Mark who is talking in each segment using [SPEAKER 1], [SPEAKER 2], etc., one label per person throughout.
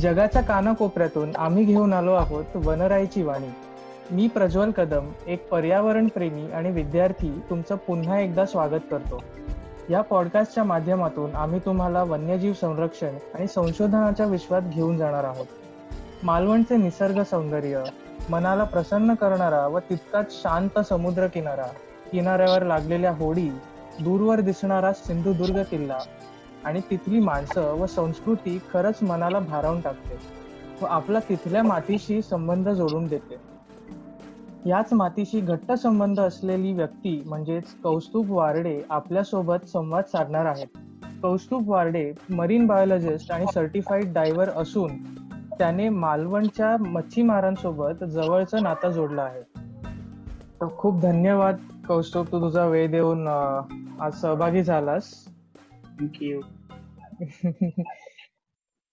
[SPEAKER 1] जगाच्या कानाकोपऱ्यातून आम्ही घेऊन आलो आहोत वनराईची वाणी मी प्रज्वल कदम एक पर्यावरण प्रेमी आणि विद्यार्थी तुमचं पुन्हा एकदा स्वागत करतो. या पॉडकास्टच्या माध्यमातून आम्ही तुम्हाला वन्यजीव संरक्षण आणि संशोधनाच्या विश्वात घेऊन जाणार आहोत. मालवणचे निसर्ग सौंदर्य मनाला प्रसन्न करणारा व तितकाच शांत समुद्र किनारा किनाऱ्यावर लागलेल्या होडी दूरवर दिसणारा सिंधुदुर्ग किल्ला आणि तिथली माणसं व संस्कृती खरंच मनाला भारावून टाकते व आपला तिथल्या मातीशी संबंध जोडून देते. याच मातीशी घट्ट संबंध असलेली व्यक्ती म्हणजेच कौस्तुभ वारडे आपल्यासोबत संवाद साधणार आहेत. कौस्तुभ वारडे मरीन बायोलॉजिस्ट आणि सर्टिफाईड डायव्हर असून त्याने मालवणच्या मच्छीमारांसोबत जवळचं नातं जोडलं आहे. खूप धन्यवाद. कौस्तुभ तू तुझा वेळ देऊन आज सहभागी झालास.
[SPEAKER 2] थँक्यू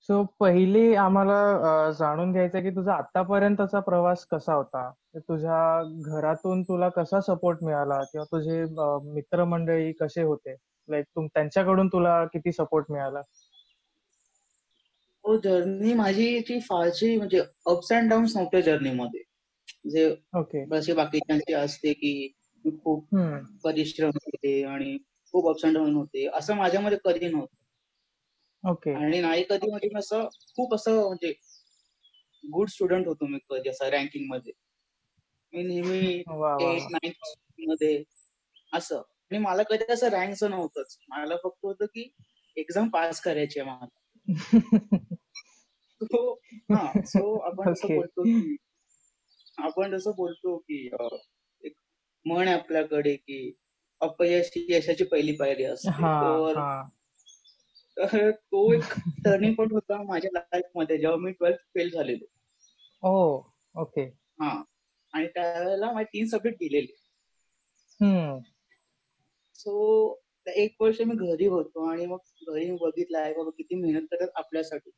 [SPEAKER 1] सो पहिले आम्हाला जाणून घ्यायचं की तुझा आतापर्यंतचा प्रवास कसा होता? तुझ्या घरातून तुला कसा सपोर्ट मिळाला? किंवा तुझे मित्रमंडळी कसे होते? लाईक तुम त्यांच्याकडून तुला किती सपोर्ट मिळाला?
[SPEAKER 2] हो जर्नी माझी ती फारशी म्हणजे अप्स अँड डाऊन्स नव्हत्या जर्नीमध्ये जे
[SPEAKER 1] ओके
[SPEAKER 2] जसे बाकीच्यांची असते की खूप परिश्रम होते आणि खूप अप्स अँड डाऊन होते. असं माझ्यामध्ये कधी नव्हतं.
[SPEAKER 1] ओके.
[SPEAKER 2] आणि नाही कधी म्हणजे मी असं खूप असं म्हणजे गुड स्टुडंट होतो मी कधी असं रँकिंगमध्ये. मी नेहमी एट नाईन्थमध्ये असं. आणि मला कधी असं रँकच नव्हतंच. मला फक्त होतं की एक्झाम पास करायची आहे मला. सो हा सो आपण असं बोलतो की आपण जसं बोलतो की म्हण आपल्याकडे की अपयश ही यशाची पहिली पायरी असते. तर तो एक टर्निंग पॉइंट होता माझ्या लाईफमध्ये जेव्हा मी ट्वेल्थ फेल झालेलो.
[SPEAKER 1] ओके
[SPEAKER 2] हा. आणि त्यावेळेला माझे तीन सब्जेक्ट दिलेले. सो एक वर्ष मी घरी होतो आणि मग घरी बघितलं आहे बाबा किती मेहनत करतात आपल्यासाठी.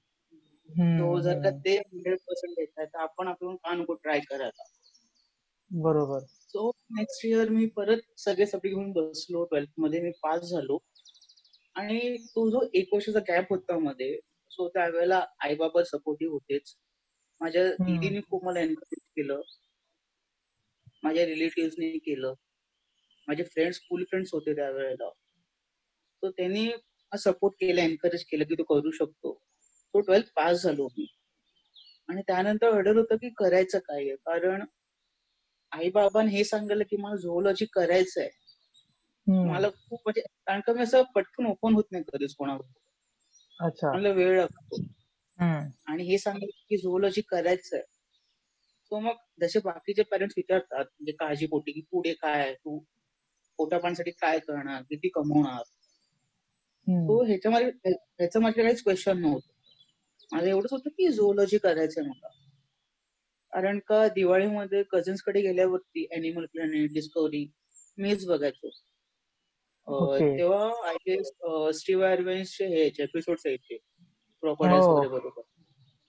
[SPEAKER 2] तो जर का ते हंड्रेड पर्सेंट देत आहे तर आपण आपण का नको ट्राय करायला
[SPEAKER 1] बरोबर.
[SPEAKER 2] सो नेक्स्ट इयर मी परत सगळे सब्जेक्ट घेऊन बसलो ट्वेल्थमध्ये मी पास झालो. आणि तो जो एक वर्षाचा गॅप होता मध्ये सो त्यावेळेला आई बाबा सपोर्टिव्ह होतेच. माझ्या दिदीने खूप मला एनकरेज केलं. माझ्या रिलेटिव्हने केलं. माझे फ्रेंड्स स्कूल फ्रेंड्स होते त्यावेळेला. सो त्यांनी सपोर्ट केलं एनकरेज केलं की तू करू शकतो. तो ट्वेल्थ पास झालो मी. आणि त्यानंतर ऑर्डर होतं की करायचं काय कारण आई बाबांनी हे सांगितलं की मला झोलॉजी करायचं आहे मला खूप म्हणजे कारण का मी असं पटकन ओपन होत नाही कधीच कोणावर. मला वेळ लागतो. आणि हे सांगितलं की झोलॉजी करायचं आहे सो मग जसे बाकीचे पेरेंट्स विचारतात म्हणजे काळजी पोटी की पुढे काय तू पोटा पाण्यासाठी काय करणार किती कमवणार? तो ह्याच्यामध्ये ह्याचं माझ्या काहीच क्वेश्चन नव्हतं. माझं एवढंच होतं की झोलॉजी करायचंय मला. कारण का दिवाळीमध्ये कझन्सकडे गेल्यावरती अॅनिमल प्लॅनेट डिस्कवरी मीच बघायचो. तेव्हा आय गेस स्टीव्ह आयर्वेन्सचे हे एपिसोड्स यायचे वगैरे बरोबर.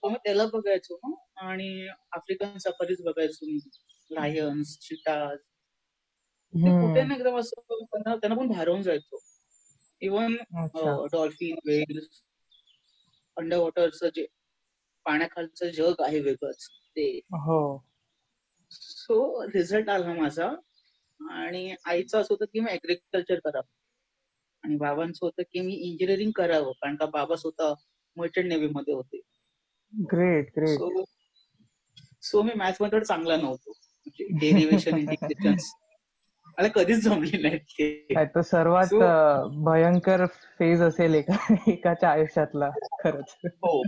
[SPEAKER 2] मग त्याला बघायचो आणि आफ्रिकन सफारीज बघायचो मी. लायन्स चिटाज कुठे ना एकदम असं त्यांना पण भारावून जायचो. इवन डॉल्फिन वेल्स अंडर वॉटरचं जे पाण्याखालचं जग आहे वेगळंच. ते.
[SPEAKER 1] हो.
[SPEAKER 2] सो रिझल्ट आला माझा. आणि आईचं असं होतं की मी ऍग्रिकल्चर करावं. आणि बाबांचं होतं की मी इंजिनिअरिंग करावं कारण का बाबा स्वतः मर्चंट नेव्ही मध्ये होते.
[SPEAKER 1] ग्रेट ग्रेट
[SPEAKER 2] सो सो मी मॅथ्समध्ये चांगला नव्हतो. डेरिव्हेशन इंटिग्रेशन मला कधीच जमले नाही
[SPEAKER 1] तो. सर्वात भयंकर फेज असेल एका एकाच्या आयुष्यातला खरंच.
[SPEAKER 2] हो.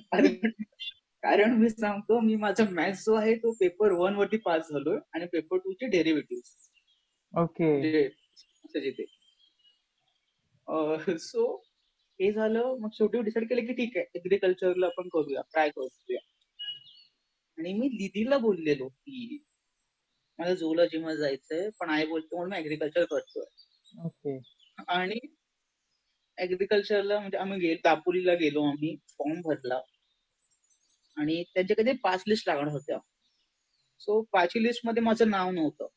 [SPEAKER 2] कारण मी सांगतो मी माझा मॅथ्स जो आहे तो पेपर वन वरती पास झालोय आणि पेपर टू चे डेरिव्हेटिव्ह
[SPEAKER 1] ओके
[SPEAKER 2] सो हे झालं. मग शेवटी डिसाईड केलं की ठीक आहे एग्रिकल्चरला आपण करूया ट्राय करूया. आणि मी दिदीला बोललेलो की मला झोलॉजी मध्ये जायचंय पण आई बोलतो म्हणून मी ऍग्रिकल्चर करतोय.
[SPEAKER 1] ओके
[SPEAKER 2] आणि ऍग्रिकल्चरला म्हणजे आम्ही दापोलीला गेलो आम्ही फॉर्म भरला. आणि त्यांच्या कधी पाच लिस्ट लागणार होत्या. सो पाचवी लिस्टमध्ये माझं नाव नव्हतं.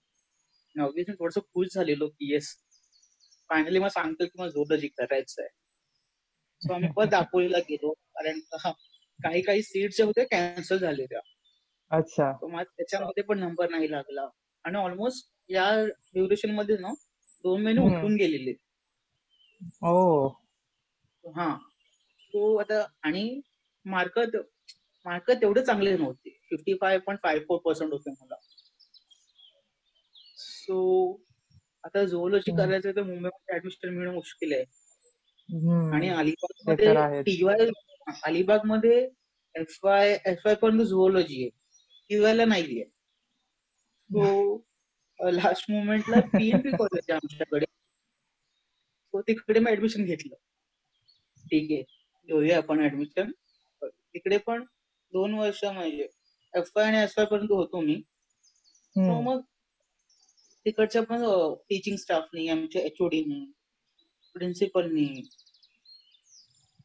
[SPEAKER 2] नववीत थोडस खुश झालेलो की येस फायनली मग सांगतो की मग झोलॉजी करायचंय. सो आम्ही परत दापोलीला गेलो कारण काही काही सीट जे होते कॅन्सल झालेल्या.
[SPEAKER 1] अच्छा.
[SPEAKER 2] त्याच्यामध्ये पण नंबर नाही लागला. आणि ऑलमोस्ट या ड्युरेशनमध्ये ना दोन महिने उठून गेलेले.
[SPEAKER 1] ओ
[SPEAKER 2] हा. तो आता आणि मार्क मार्क तेवढे चांगले नव्हते. Fifty five point five four percent होते मला. सो आता झोलॉजी करायचं तर मुंबईमध्ये ऍडमिशन मिळणं मुश्किल आहे. आणि अलिबागमध्ये टीवाय अलिबागमध्ये एफ वाय एफ वाय पर्यंत झुओलॉजी आहे. टीवाय ला नाहीये. सो लास्ट मोमेंटला पीएनपी कॉलेज आहे आमच्याकडे. सो तिकडे मी ऍडमिशन घेतलं. ठीक आहे. घेऊया आपण ऍडमिशन तिकडे पण दोन वर्ष म्हणजे एफ वाय आणि एस वाय पर्यंत होतो मी. मग तिकडच्या पण टीचिंग स्टाफनी आमच्या एचओडीनी प्रिन्सिपलनी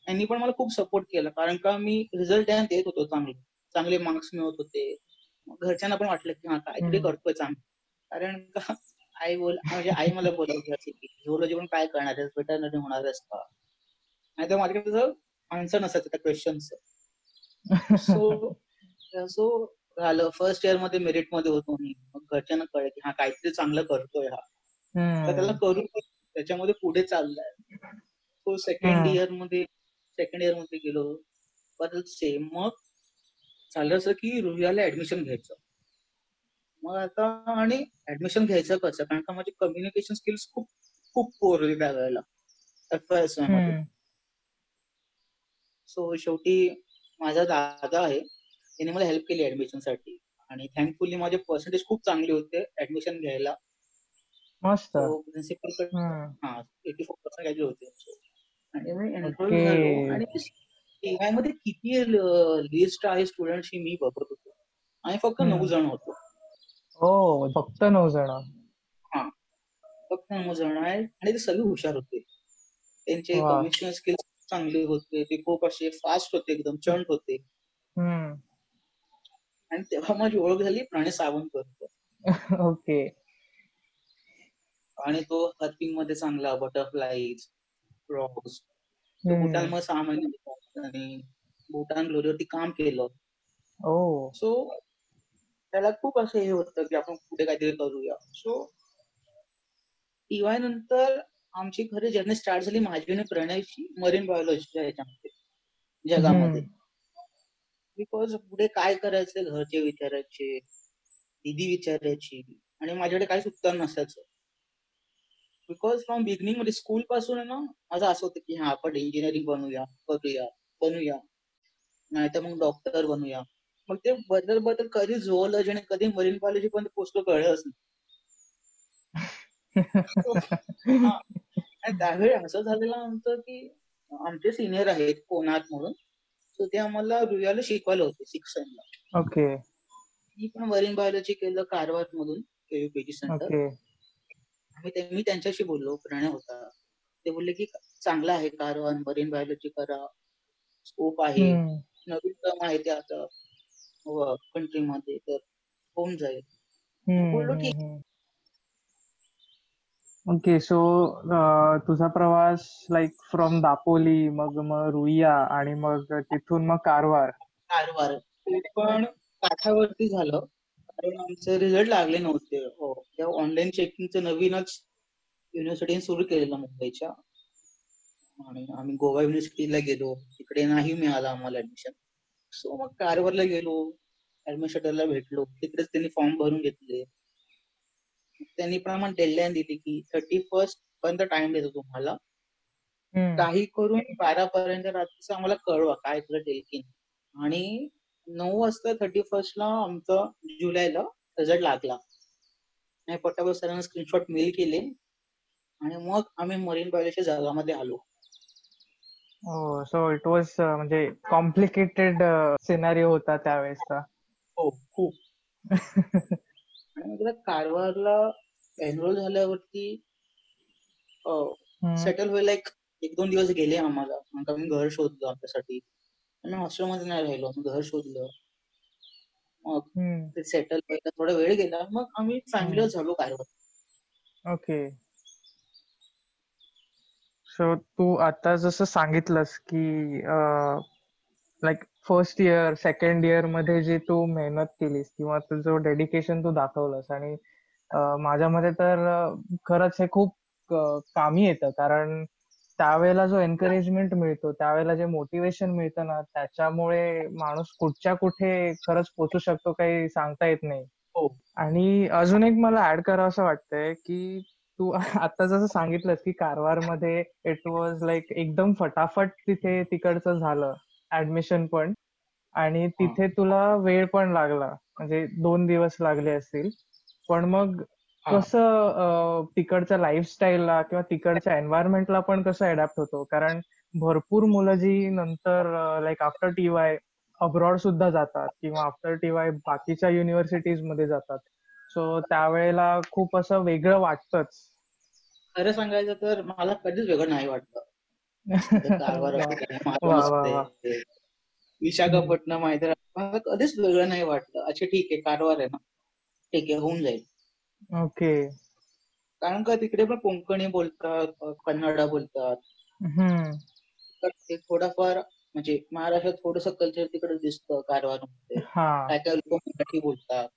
[SPEAKER 2] यांनी पण मला खूप सपोर्ट केला. कारण का मी रिझल्ट देत होतो चांगले चांगले मार्क्स मिळवत होते. घरच्यांना पण वाटलं की हा काहीतरी करतोय चांगलं. कारण का आई बोल म्हणजे आई मला बोलायची की झुओलॉजी पण काय करणार आहेस? वेटरनरी होणार आहेस का? नाही तर माझ्याकडे आन्सर नसायचं त्या क्वेश्चनचं सो सो झालं. फर्स्ट इयरमध्ये मेरिटमध्ये होतो मी. मग घरच्यांना कळलं की हा काहीतरी चांगलं करतोय हा. तर त्याला करू त्याच्यामध्ये पुढे चाललाय. सो सेकंड इयरमध्ये सेकंड इयरमध्ये गेलो. परत सेम मग झालं असं की रुहियाला ऍडमिशन घ्यायचं. मग आता आणि ऍडमिशन घ्यायचं कसं? कारण का माझे कम्युनिकेशन स्किल्स खूप खूप पोर त्या वेळेला एफ एसमध्ये. सो शेवटी माझा दादा आहे त्याने मला हेल्प केली ऍडमिशनसाठी. आणि थँकफुली माझे पर्सेंटेज खूप चांगले होते ऍडमिशन घ्यायला.
[SPEAKER 1] मस्त.
[SPEAKER 2] प्रिन्सिपल हा. एटी फोर पर्सेंट काहीतरी होते. आणि मी एनरोल झालो आणि टीवायमध्ये किती लिस्ट आहे स्टुडंटची मी बघत होतो. आणि फक्त नऊ जण होतो.
[SPEAKER 1] हो फक्त नऊ जण.
[SPEAKER 2] हा. फक्त नऊ जण आहे आणि ते सगळे हुशार होते. त्यांचे कम्युनिकेशन स्किल्स चांगले होते ते खूप असे फास्ट होते एकदम चंट होते. आणि तेव्हा माझी ओळख झाली प्राणी सावंत
[SPEAKER 1] ओके.
[SPEAKER 2] आणि तो हर्पिंगमध्ये चांगला बटरफ्लाईज फ्रॉग्स भूटानमध्ये सहा महिने आणि भूटान ग्लोरीवरती काम केलं. सो त्याला खूप असं हे होतं की आपण पुढे काहीतरी करूया. सो टीवाय नंतर आमची खरी जर्नी स्टार्ट झाली माझी आणि प्रणयची मरीन बायोलॉजीच्या ह्याच्यामध्ये जगामध्ये. बिकॉज पुढे काय करायचं घरचे विचारायचे दिदी विचारायची आणि माझ्याकडे काहीच उत्तर नसायचं. बिकॉज फ्रॉम बिगिनिंगमध्ये स्कूल पासून ना माझं असं होतं की हा आपण इंजिनिअरिंग बनवूया करूया बनूया. नाही तर मग डॉक्टर बनूया. मग ते बदल बदल कधी झुओलॉजी आणि कधी मरीन बायोलॉजी पण पोस्ट कळलंच नाही. त्यावेळी असं झालेलं आमचं की आमचे सिनियर आहेत कोणात म्हणून. सो ते आम्हाला रुयाला शिकवायला होते सिक्स सेमला
[SPEAKER 1] ओके.
[SPEAKER 2] मी पण मरीन बायोलॉजी केलं कारवार मधून केयूपीजी सेंटर मी त्यांच्याशी बोललो प्रणय होता. ते बोलले की चांगला आहे कारवार मरीन बायोलॉजी करा. स्कोप आहे. नवीन टर्म आहे ते आता. कंट्री मध्ये तर होऊन जाईल. बोललो ठीक
[SPEAKER 1] ओके सो uh, तुझा प्रवास लाईक फ्रॉम दापोली मग मग रुईया आणि मग तिथून मग कारवार.
[SPEAKER 2] कारवार. ते पण काठावरती झालं. कारण आमचे रिझल्ट लागले नव्हते. हो त्या ऑनलाईन चेकिंगचं नवीनच युनिव्हर्सिटीने सुरू केलेलं मुंबईच्या. आणि आम्ही गोवा युनिव्हर्सिटीला गेलो. तिकडे नाही मिळालं आम्हाला ऍडमिशन सो मग कारवारला गेलो. ऍडमिशनरला भेटलो. तिकडेच त्यांनी फॉर्म भरून घेतले. त्यांनी पण आम्हाला डेडलाईन दिली की थर्टी फर्स्ट पर्यंत टाइम देतो तुम्हाला. काही करून बारा पर्यंत रात्रीचं आम्हाला कळवा काय तुला डेलकिन आणि नऊ वाजता थर्टी फर्स्ट ला आमचा जुलैला रिझल्ट लागला. आणि पटापट सरांना स्क्रीनशॉट मेल केले. आणि मग आम्ही मरीन बायोलॉजीच्या जगामध्ये आलो.
[SPEAKER 1] सो इट वॉज म्हणजे कॉम्प्लिकेटेड सिनारिओ होता त्यावेळेसचा.
[SPEAKER 2] हो खूप. आणि कारवारला एनरोल झाल्यावरती सेटल व्हायला एक एक दोन दिवस गेले आम्हाला. आम्ही घर शोधलं आमच्यासाठी आम्ही हॉस्टेलमध्ये नाही राहिलो. घर शोधलं. मग ते सेटल व्हायला थोडा वेळ गेला. मग आम्ही फॅमिली झालो कारवार.
[SPEAKER 1] ओके. सो तू आता जसं सांगितलंस की लाईक फर्स्ट इयर सेकंड इयरमध्ये जी तू मेहनत केलीस किंवा तुझं डेडिकेशन तू दाखवलंस आणि माझ्या मते तर खरंच हे खूप कामी येतं. कारण त्यावेळेला जो एनकरेजमेंट मिळतो त्यावेळेला जे मोटिवेशन मिळतं ना त्याच्यामुळे माणूस कुठच्या कुठे खरंच पोचू शकतो काही सांगता येत नाही.
[SPEAKER 2] हो.
[SPEAKER 1] आणि अजून एक मला ऍड करावं असं वाटतंय की तू आता जसं सांगितलंस की कारवारमध्ये इट वॉज लाईक एकदम फटाफट तिथे तिकडचं झालं. ऍडमिशन पण. आणि तिथे तुला वेळ पण लागला. म्हणजे दोन दिवस लागले असतील. पण मग कसं तिकडच्या लाईफस्टाईलला किंवा तिकडच्या एन्व्हायरमेंटला पण कसं अडॅप्ट होतो? कारण भरपूर मुलं जी नंतर like after T Y abroad सुद्धा जातात किंवा आफ्टर टी वाय बाकीच्या युनिव्हर्सिटीजमध्ये जातात. सो त्यावेळेला खूप असं वेगळं वाटतच.
[SPEAKER 2] खरं सांगायचं तर मला कधीच वेगळं नाही वाटलं. विशाखापट्टणम हैदराबाद कधीच वेगळं नाही वाटलं. अच्छा ठीक आहे कारवार आहे ना. ठीक आहे होऊन जाईल.
[SPEAKER 1] ओके.
[SPEAKER 2] कारण का तिकडे पण कोंकणी बोलतात कन्नडा बोलतात. ते थोडाफार म्हणजे महाराष्ट्रात थोडस कल्चर तिकडे दिसतं कारवारमध्ये काय काय लोक मराठी बोलतात.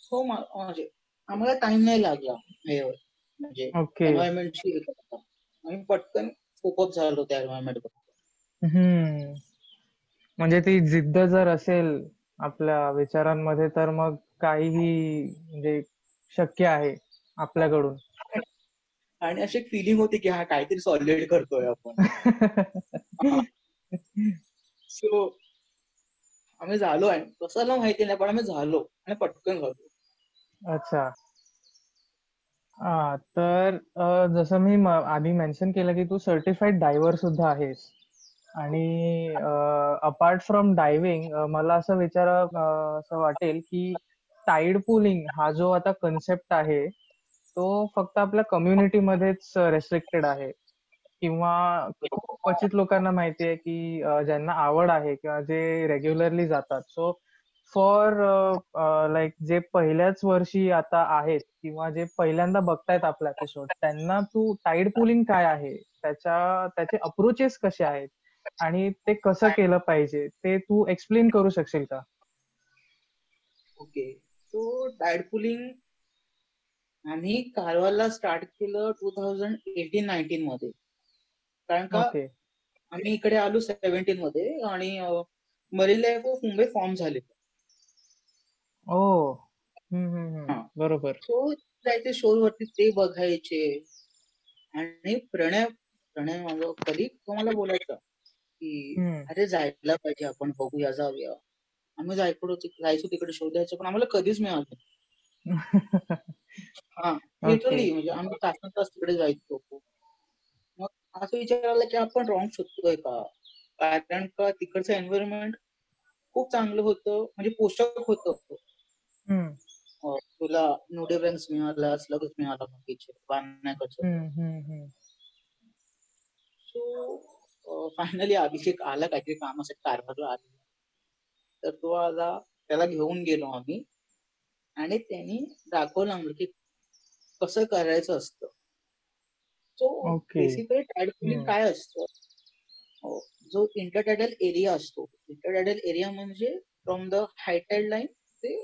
[SPEAKER 2] सो म्हणजे आम्हाला टाइम नाही लागला म्हणजे एन्व्हायरमेंटशी आम्ही पटकन फोकस झालो त्या एन्व्हायरमेंट
[SPEAKER 1] म्हणजे ती जिद्द जर असेल आपल्या विचारांमध्ये तर मग काहीही म्हणजे शक्य आहे आपल्याकडून.
[SPEAKER 2] आणि अशी फिलिंग होती की हा काहीतरी सॉलिड करतोय आपण. सो आम्ही झालो आहे कसाला माहिती नाही पण आम्ही झालो आणि पटकन झालो.
[SPEAKER 1] अच्छा. तर जसं मी आधी मेन्शन केलं की तू सर्टिफाईड डायव्हर सुद्धा आहेस. आणि अपार्ट फ्रॉम डायव्हिंग मला असं विचार असं वाटेल की टाईड पुलिंग हा जो आता कन्सेप्ट आहे तो फक्त आपल्या कम्युनिटीमध्येच रेस्ट्रिक्टेड आहे. किंवा क्वचित लोकांना माहिती आहे की ज्यांना आवड आहे किंवा जे रेग्युलरली जातात. सो फॉर लाईक जे पहिल्याच वर्षी आता आहेत किंवा जे पहिल्यांदा बघतायत आपला एपिसोड त्यांना तू टाईड पुलिंग काय आहे? त्याच्या त्याचे अप्रोचेस कसे आहेत? आणि ते कसं केलं पाहिजे? ते तू एक्सप्लेन करू शकशील का?
[SPEAKER 2] ओके. सो टाईड पुलिंग आम्ही कारवारला स्टार्ट केलं टू थाउजंड एटीन नाईन्टीन मध्ये. कारण का आम्ही इकडे आलो सेव्हन्टीन मध्ये आणि marine life of Mumbai form झाले.
[SPEAKER 1] ओ बरोबर.
[SPEAKER 2] सो जायचे शो वरती ते बघायचे. आणि प्रणय प्रणय माझा कधी तुम्हाला बोलायचं की अरे जायला पाहिजे आपण बघूया जाऊया. आम्ही जायकडो जायचो तिकडे शोधायचो पण आम्हाला कधीच मिळालं हा. लिटरली म्हणजे आम्ही तास तास तिकडे जायचो. मग असं विचार आला की आपण रॉंग शोधतोय का? कारण का तिकडचं एन्व्हायरमेंट खूप चांगलं होतं म्हणजे पोषक होतं. तुला नो डिफरन्स मिळाला लगेच मिळाला बाकीचे बांधण्याकडचं सो फायनली अभिषेक आला काहीतरी कामासाठी कारभारला आला. तर तो आला त्याला घेऊन गेलो आम्ही. आणि त्यांनी दाखवलं आम्हाला की कसं करायचं असतं. सो बेसिकली फिलिंग काय असतं? जो इंटरटायडल एरिया असतो. इंटरटायडल एरिया म्हणजे from the high tide line ते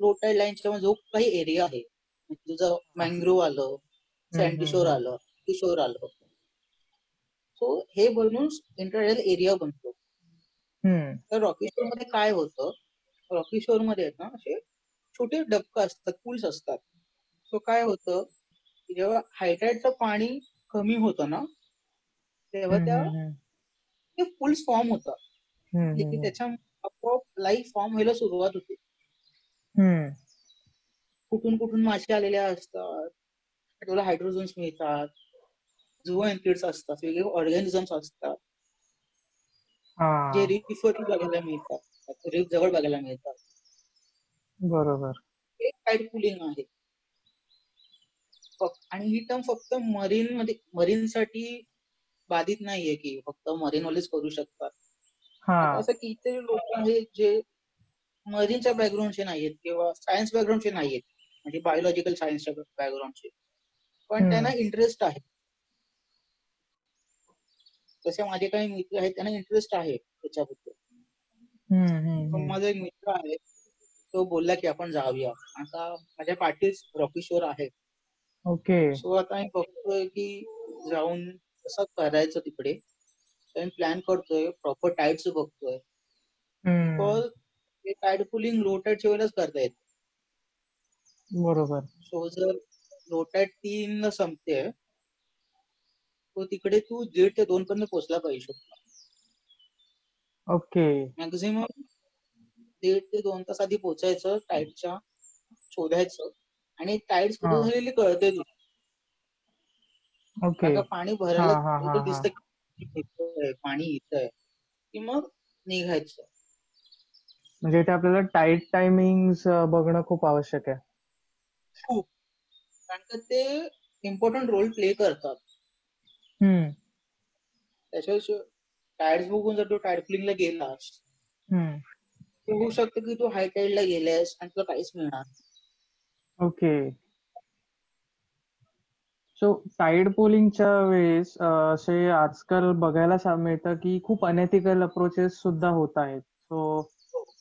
[SPEAKER 2] लो टाईड लाईनच्या जो काही एरिया आहे तुझं मँग्रोव्ह आलं सँडिशोर आलं किशोर आलं. सो हे बनून इंटरटायडल एरिया बनतो. तर रॉकी शोरमध्ये काय होतं? रॉकी शोरमध्ये ना असे छोटे डबकं असतात पूल्स असतात. सो काय होतं? जेव्हा हायटाईडचं पाणी कमी होतं ना तेव्हा त्या पूल्स फॉर्म होतात. त्याच्या आपोआप लाईफ फॉर्म व्हायला सुरुवात होते. कुठून कुठून मासे आलेल्या असतात. तुला हायड्रोजन्स मिळतात. झुओ एन्किड्स असतात. वेगवेगळे ऑर्गॅनिझम्स असतात. जे रिफ बघायला मिळतात. रिफ जवळ बघायला मिळतात.
[SPEAKER 1] बरोबर.
[SPEAKER 2] एक टाईड पुलिंग आहे. आणि ही टर्म फक्त मरीन मध्ये मरीन साठी बाधित नाहीये की फक्त मरीन वालेच करू शकतात. असं कितीतरी लोक आहेत जे मरीनच्या बॅकग्राऊंडचे नाहीयेत किंवा सायन्स बॅकग्राऊंडचे नाहीयेत. म्हणजे बायोलॉजिकल सायन्सच्या बॅकग्राऊंडचे पण त्यांना इंटरेस्ट आहे. तसे माझे काही मित्र आहेत त्यांना इंटरेस्ट आहे त्याच्याबद्दल. पण माझा एक मित्र आहे तो बोलला की आपण जाऊया. आता माझ्या पाठीच रॉकेश्वर आहे
[SPEAKER 1] ओके.
[SPEAKER 2] सो आता मी बघतोय की जाऊन कसं करायचं तिकडे. प्लॅन करतोय प्रॉपर टाईड्स बघतोय. हे टाईड पुलिंग लो टाईडच्या वेळेलाच करता येत.
[SPEAKER 1] बरोबर.
[SPEAKER 2] सो जर लो टाईड तीन संपते तो तिकडे तू दीड ते दोन पर्यंत पोहोचला पाहिजे.
[SPEAKER 1] ओके.
[SPEAKER 2] मॅक्झिमम दीड ते दोन तास आधी पोहोचायचं टाईडच्या शोधायचं आणि टाईड सुरू झालेली कळते तू
[SPEAKER 1] ओके.
[SPEAKER 2] पाणी भरायला दिसत पाणी येत आहे. की मग निघायचं.
[SPEAKER 1] म्हणजे इथे आपल्याला टाईट टायमिंग बघणं खूप आवश्यक आहे.
[SPEAKER 2] खूप. कारण का ते इम्पॉर्टंट रोल प्ले करतात. त्याच्याशिवाय टायर्स बघून जर तू टायर फ्लिंगला गेलास होऊ शकतं की तू हाय टाईडला गेल्यास आणि तुला काहीच मिळणार
[SPEAKER 1] ओके. सो टाईड पोलिंगच्या वेळेस असे आजकाल बघायला मिळतं की खूप अनएथिकल अप्रोचेस सुद्धा होत आहेत. सो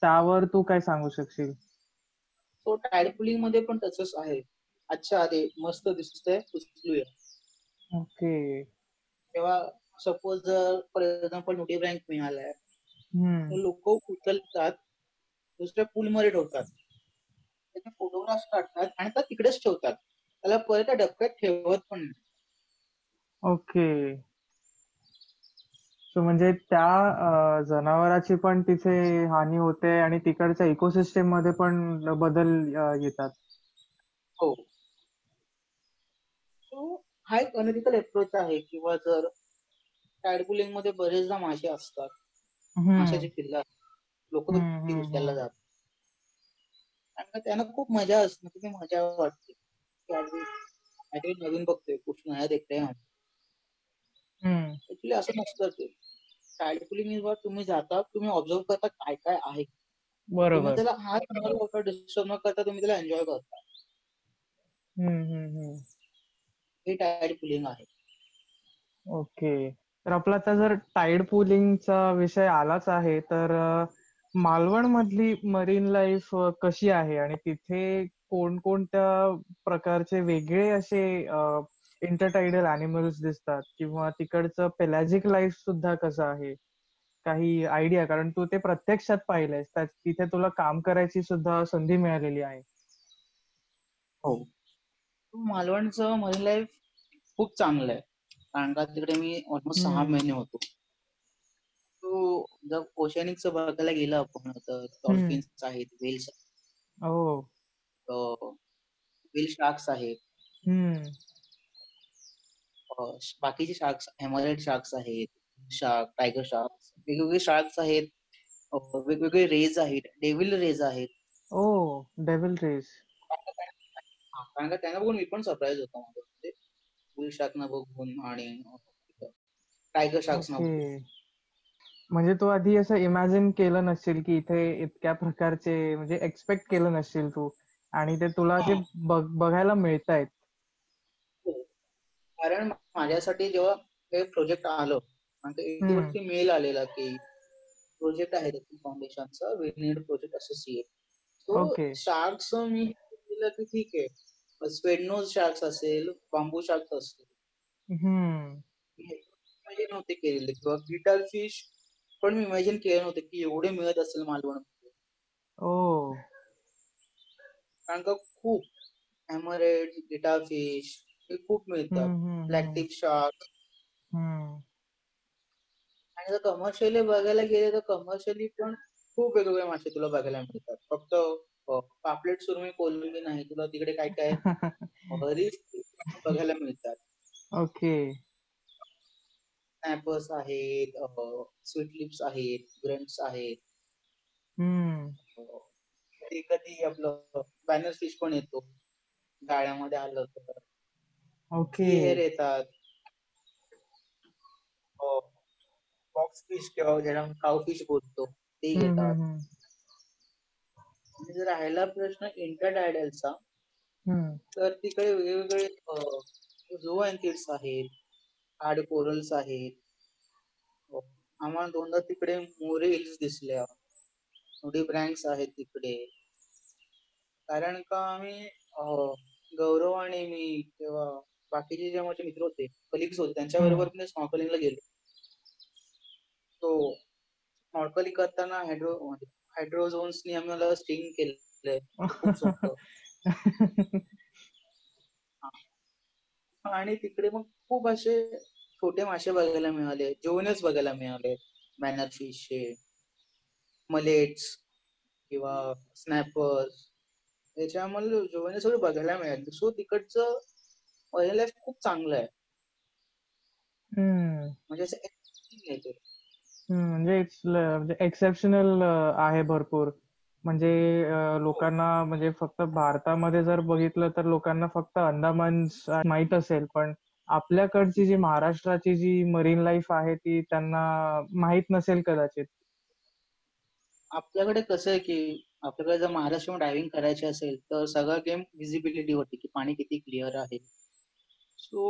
[SPEAKER 1] त्यावर तू काय सांगू शकशील?
[SPEAKER 2] तो टाईड पुलिंगमध्ये पण तसंच आहे. अच्छा अरे मस्त दिसतंय उचलूया.
[SPEAKER 1] ओके.
[SPEAKER 2] तेव्हा सपोज जर फॉर एक्झाम्पल नोटी रँक मिळालाय लोक उचलतात दुसऱ्या पूल मध्ये ठेवतात. त्याचे फोटोग्राफ काढतात आणि त्या तिकडेच ठेवतात. त्याला परत त्या डबक्यात ठेवत पण नाही.
[SPEAKER 1] ओके. सो म्हणजे त्या जनावराची पण तिथे हानी होते आणि तिकडच्या इकोसिस्टममध्ये पण बदल येतात.
[SPEAKER 2] हो. सो हा एक अनलिकल अप्रोच आहे किंवा जर टायडपुलिंगमध्ये बरेचदा मासे असतात. माशाची पिल्ला लोक उचलायला जातात. कारण त्यांना खूप मजा असते. मजा वाटते. काहीतरी नवीन बघतोय. कुछ नया ऍक्च्युली असं नसतं ते. टायडपुलिंग तुम्ही जाता तुम्ही ऑब्झर्व करता काय काय आहे.
[SPEAKER 1] बरोबर.
[SPEAKER 2] त्याला हात डिस्टर्ब न करता तुम्ही त्याला एन्जॉय करता. हे टायड पुलिंग आहे.
[SPEAKER 1] ओके. तर आपला आता जर टाईड पुलिंगचा विषय आलाच आहे तर मालवण मधली मरीन लाईफ कशी आहे? आणि तिथे कोणकोणत्या प्रकारचे वेगळे असे इंटरटायडल अॅनिमल्स दिसतात किंवा तिकडचं पेलॅजिक लाईफ सुद्धा कसं आहे? काही आयडिया कारण तू ते प्रत्यक्षात पाहिलंयस तिथे तुला काम करायची सुद्धा संधी मिळालेली आहे.
[SPEAKER 2] हो. मालवणचं मरीन लाईफ खूप चांगलं आहे. कारण का तिकडे मी ऑलमोस्ट सहा महिने होतो. तो जर ओशॅनिक्स बघायला गेलं आपण तर डॉल्फिन्स आहेत वेल्स
[SPEAKER 1] हो.
[SPEAKER 2] वेल शार्क्स आहेत. बाकीचे शार्क्स हेमोरेड शार्क्स आहेत शार्क टायगर शार्क्स वेगवेगळे शार्क्स आहेत वेगवेगळे रेज आहेत डेव्हिल रेज आहेत.
[SPEAKER 1] ओ डेव्हिल रेज
[SPEAKER 2] कारण का त्यांना बघून मी पण सरप्राईज होतो म्हणजे बुल शार्क ना बघून आणि टायगर शार्क्स
[SPEAKER 1] म्हणजे तू आधी असं इमॅजिन केलं नसेल की इथे इतक्या प्रकारचे म्हणजे एक्सपेक्ट केलं नसेल तू. आणि ते तुला जे बघायला मिळत आहेत
[SPEAKER 2] कारण माझ्यासाठी जेव्हा हे प्रोजेक्ट आलं वरती मेल आलेला की प्रोजेक्ट आहे फाउंडेशनचा we need project associate so sharks मी केलं की ठीक आहे. स्पेडनोज शार्क्स असेल बांबू शार्क्स असतील. इमॅजिन नव्हते केलेले. किंवा गिटार फिश पण मी इमॅजिन केलं नव्हतं की एवढे मिळत असेल मालवण कारण का खूप हॅमरेड गिटार फिश हे खूप मिळतात. ब्लॅक शार्क आणि जर कमर्शियली बघायला गेले तर कमर्शियली पण खूप वेगवेगळे मासे तुला बघायला मिळतात. फक्त पापलेट सुरमी कोलंबी नाही तुला तिकडे काय काय बघायला मिळतात.
[SPEAKER 1] ओके.
[SPEAKER 2] स्नॅपर्स आहेत स्वीट लिप्स आहेत ग्रंट्स आहेत. कधी कधी आपलं बॅनर फिश पण येतो. गाळ्यामध्ये आलं तर.
[SPEAKER 1] ओके
[SPEAKER 2] येतात बॉक्स फिश किंवा ज्याला काव फिश बोलतो ते येतात जर राहिला प्रश्न इंटरडायडलचा तर तिकडे वेगवेगळे झोअँथिड्स आहेत हार्ड कोरल्स आहेत हो. आम्हाला दोनदा तिकडे मोरे हिल्स दिसल्या थोडी ब्रँक्स आहेत तिकडे कारण का आम्ही गौरव आणि मी तेव्हा बाकीचे जे माझे मित्र होते कलिग्स होते त्यांच्याबरोबर मी स्नॉर्कलिंगला गेलो. तो स्नॉर्कलिंग करताना हायड्रो हायड्रोझोन्सनी आम्हाला स्टिंग केलंय. आणि तिकडे मग खूप असे छोटे मासे बघायला मिळाले जेवणच बघायला मिळाले. मॅनर फिशचे मलेट्स किंवा स्नॅपर्स याच्यामध्ये जेवण सगळं बघायला मिळाले. सो तिकडचं पहिलं लाईफ खूप चांगलं आहे. म्हणजे असं
[SPEAKER 1] म्हणजे एक्सेप्शनल म्हणजे आहे भरपूर. म्हणजे लोकांना म्हणजे फक्त भारतामध्ये जर बघितलं तर लोकांना फक्त अंदामान माहीत असेल. पण आपल्याकडची जी महाराष्ट्राची जी मरीन लाईफ आहे ती त्यांना माहीत नसेल कदाचित.
[SPEAKER 2] आपल्याकडे कसं आहे की आपल्याकडे जर महाराष्ट्र ड्रायव्हिंग करायची असेल तर सगळं गेम विजिबिलिटी होती की पाणी किती क्लिअर आहे. सो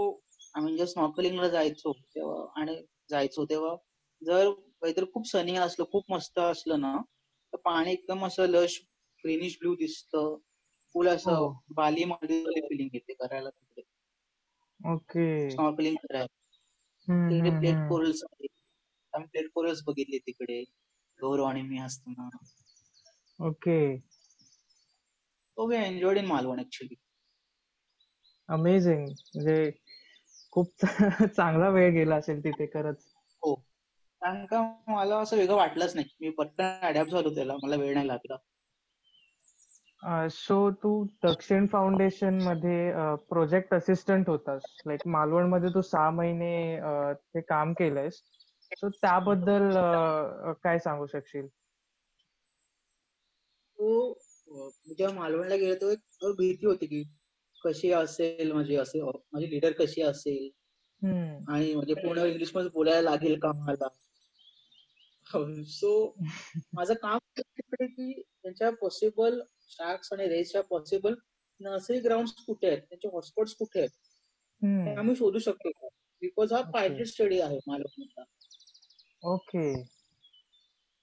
[SPEAKER 2] आम्ही जेव्हा स्नॉर्कलिंगला जायचो तेव्हा. आणि जायचो तेव्हा जर काहीतरी खूप सनी असलं खूप मस्त असलं ना तर पाणी एकदम असं लश ग्रीनिश ब्लू दिसतं. फुल असं हो. बाली मध्ये फिलिंग येते करायला तिकडे
[SPEAKER 1] ओके.
[SPEAKER 2] स्नॉर्कलिंग करायला. तिकडे प्लेट कोरल्स आम्ही प्लेट कोरल्स बघितले तिकडे. गौरव आणि मी असताना.
[SPEAKER 1] Okay.
[SPEAKER 2] We enjoyed in Malvan actually
[SPEAKER 1] amazing म्हणजे खूप चांगला वेळ गेला असेल तिथे खरंच.
[SPEAKER 2] हो. कारण का मला असं वेगळं वाटलंच नाही. मी पटकन अडॅप्ट झालो त्याला. मला वेळ नाही लागला.
[SPEAKER 1] सो तू दक्षिण फाउंडेशनमध्ये प्रोजेक्ट असिस्टंट होतास. लाईक मालवणमध्ये तू सहा महिने ते काम केलंयस. सो त्याबद्दल काय सांगू शकशील?
[SPEAKER 2] तो जेव्हा मालवणला गेलो तो एक भीती होती की कशी असेल म्हणजे असे माझी लीडर कशी असेल? आणि म्हणजे पूर्ण इंग्लिशमध्ये बोलायला लागेल का मला? सो माझं काम की त्यांच्या पॉसिबल शार्क्स आणि रेसच्या पॉसिबल नर्सरी ग्राउंड कुठे आहेत? त्यांचे हॉटस्पॉट कुठे आहेत? आम्ही शोधू शकतो. बिकॉज हा पायलट स्टडी आहे मालवणचा
[SPEAKER 1] ओके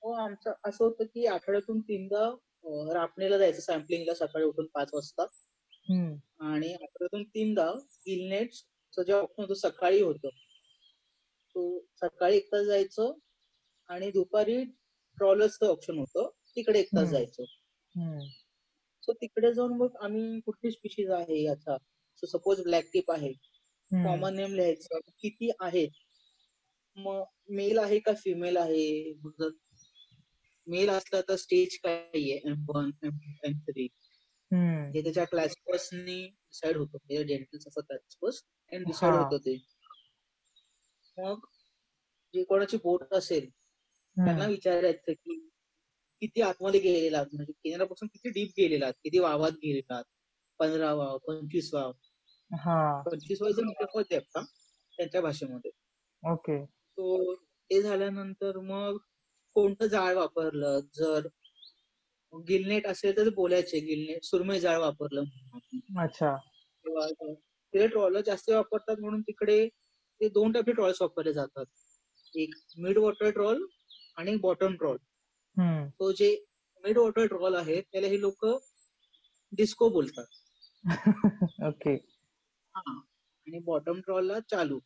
[SPEAKER 2] हो आमचं असं होतं की आठवड्यातून तीनदा रापणीला जायचं सॅम्पलिंगला सकाळी उठून पाच वाजता. हं. आणि आठवड्यातून तीनदा इलनेटचं जे ऑप्शन होतो सकाळी होतं. तो सकाळी एक तास जायचं आणि दुपारी ट्रॉलर्सचं ऑप्शन होतं, तिकडे एक तास जायचो जायचं. सो तिकडे जाऊन मग आम्ही कुठली स्पीशीज आहे याचा, सो सपोज ब्लॅक टिप आहे. कॉमन नेम लिहायचं, किती आहेत? मग मेल आहे का फिमेल आहे? मेल असला तर स्टेज काय आहे? M1, M2, M3. ते म्हणजे हे त्याच्या क्लासिफर्सनी डिसाईड होतो. म्हणजे डेंटलचा असा क्लासिफर्स अँड डिसाईड होतो ते. मग जे कोणाची बोट असेल त्यांना विचारायचं की किती आतमध्ये गेलेला आहात? म्हणजे किनाऱ्यापासून किती डीप गेलेला आहात? किती वावात गेलेला आहात? पंधरा वाव पंचवीस वाव. पंचवीस वाव जर होते का त्यांच्या भाषेमध्ये.
[SPEAKER 1] ओके.
[SPEAKER 2] तो ते झाल्यानंतर मग कोणतं जाळ वापरलं? जर गिलनेट असेल तर बोलायचे गिलनेट सुरमई जाळ वापरलं
[SPEAKER 1] अच्छा.
[SPEAKER 2] तिकडे ट्रॉलर जास्त वापरतात म्हणून तिकडे ते दोन टाईपचे ट्रॉल्स वापरले जातात. एक मिड वॉटर ट्रॉल आणि बॉटम ट्रॉल तो जे मिड वॉटर ट्रॉल आहे त्याला हे लोक डिस्को बोलतात.
[SPEAKER 1] ओके
[SPEAKER 2] हा. आणि बॉटम ट्रॉलला चालू.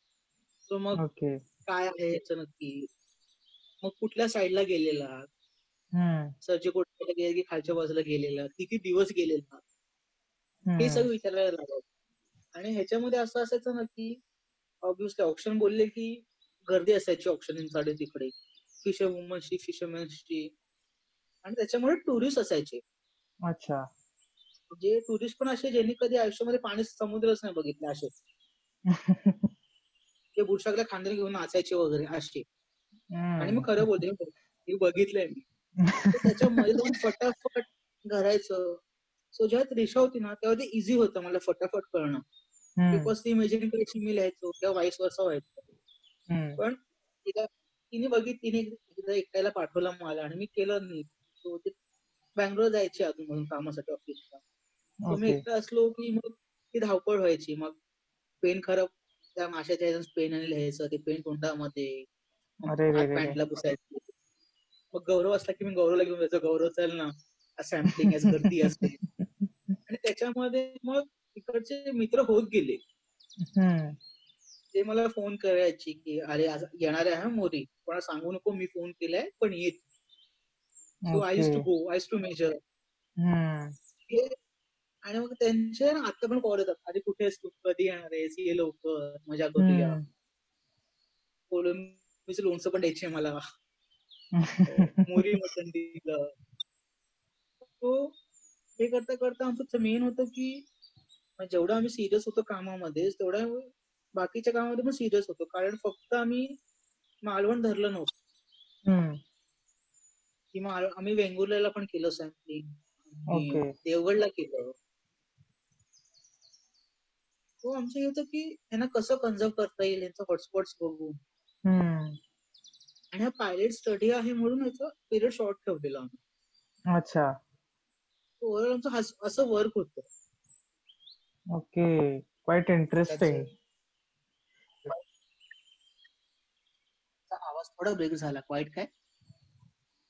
[SPEAKER 2] तो मग काय आहे याचं नक्की? मग कुठल्या साईडला गेलेला? सरचे कोटला गेले की खालच्या बाजूला गेलेला किती दिवस गेलेला. हे सगळं विचारायला लागत आणि ह्याच्यामध्ये असं असायचं ना की ऑब्विसली ऑप्शन बोलले की गर्दी असायची ऑप्शन तिकडे. फिशर वुमन्सची फिशरमॅन्सची आणि त्याच्यामुळे टुरिस्ट असायचे.
[SPEAKER 1] अच्छा.
[SPEAKER 2] जे टुरिस्ट पण असे ज्यांनी कधी आयुष्यामध्ये पाणी समुद्रच नाही बघितले असे. ते बुरशाकला खांदे घेऊन नाचायचे वगैरे असे. आणि मग खरं बोलते हे बघितलंय मी. त्याच्यामध्ये जाऊन फटाफट घरायचं सो जेव्हा रेषा होती ना तेव्हा ते इझी होतं मला फटाफट कळणं बिकॉज ती इमेजिनिंग करायची मी लिहायचो किंवा वाईस वर्षा व्हायचं. पण तिला तिने बघित तिने एकदा एकट्याला पाठवलं मला आणि मी केलं नाही सो ते बँगलोर जायचे अजून म्हणून कामासाठी ऑफिसला मी एकटा असलो की मग ती धावपळ व्हायची. मग पेन खराब त्या माशाच्या पेन आणि लिहायचं. ते पेन तोंडामध्ये. पॅन्टला पुसायचं. मग गौरव असला की मी गौरवला घेऊन जायचो. गौरव चल ना. सॅम्पलिंग गर्दी असते. आणि त्याच्यामध्ये मग तिकडचे मित्र होत गेले. ते मला फोन करायची की अरे येणार आहे मोरी. कोणा सांगू नको मी फोन केलाय पण येत so I to go I to major आणि मग त्यांचे आता पण कॉल येतात. अरे कुठे तू? कधी येणार आहेस? ये लवकर. मजा करूया. कोलंबीचं लोणचं पण द्यायचे मला. मोरी मटण दिलं तो हे करता करता आमचं मेन होतं की जेवढं आम्ही सिरियस होतो कामामध्ये तेवढं बाकीच्या कामामध्ये पण सिरियस होतो. कारण फक्त आम्ही मालवण धरलं नव्हतं. कि आम्ही वेंगुर्ल्याला पण केलं सॅम्पलिंग देवगडला केलं. तो आमचं होतं की यांना कसं कन्झर्व करता येईल यांचं हॉटस्पॉट बघून. आणि हा पायलट स्टडी आहे म्हणून याचा पिरियड शॉर्ट ठेवलेला आम्ही.
[SPEAKER 1] अच्छा.
[SPEAKER 2] ओव्हरऑल आमचं असं वर्क होतं.
[SPEAKER 1] ओके. क्वाईट इंटरेस्टिंग
[SPEAKER 2] आवाज थोडा ब्रेक झाला. क्वाईट काय?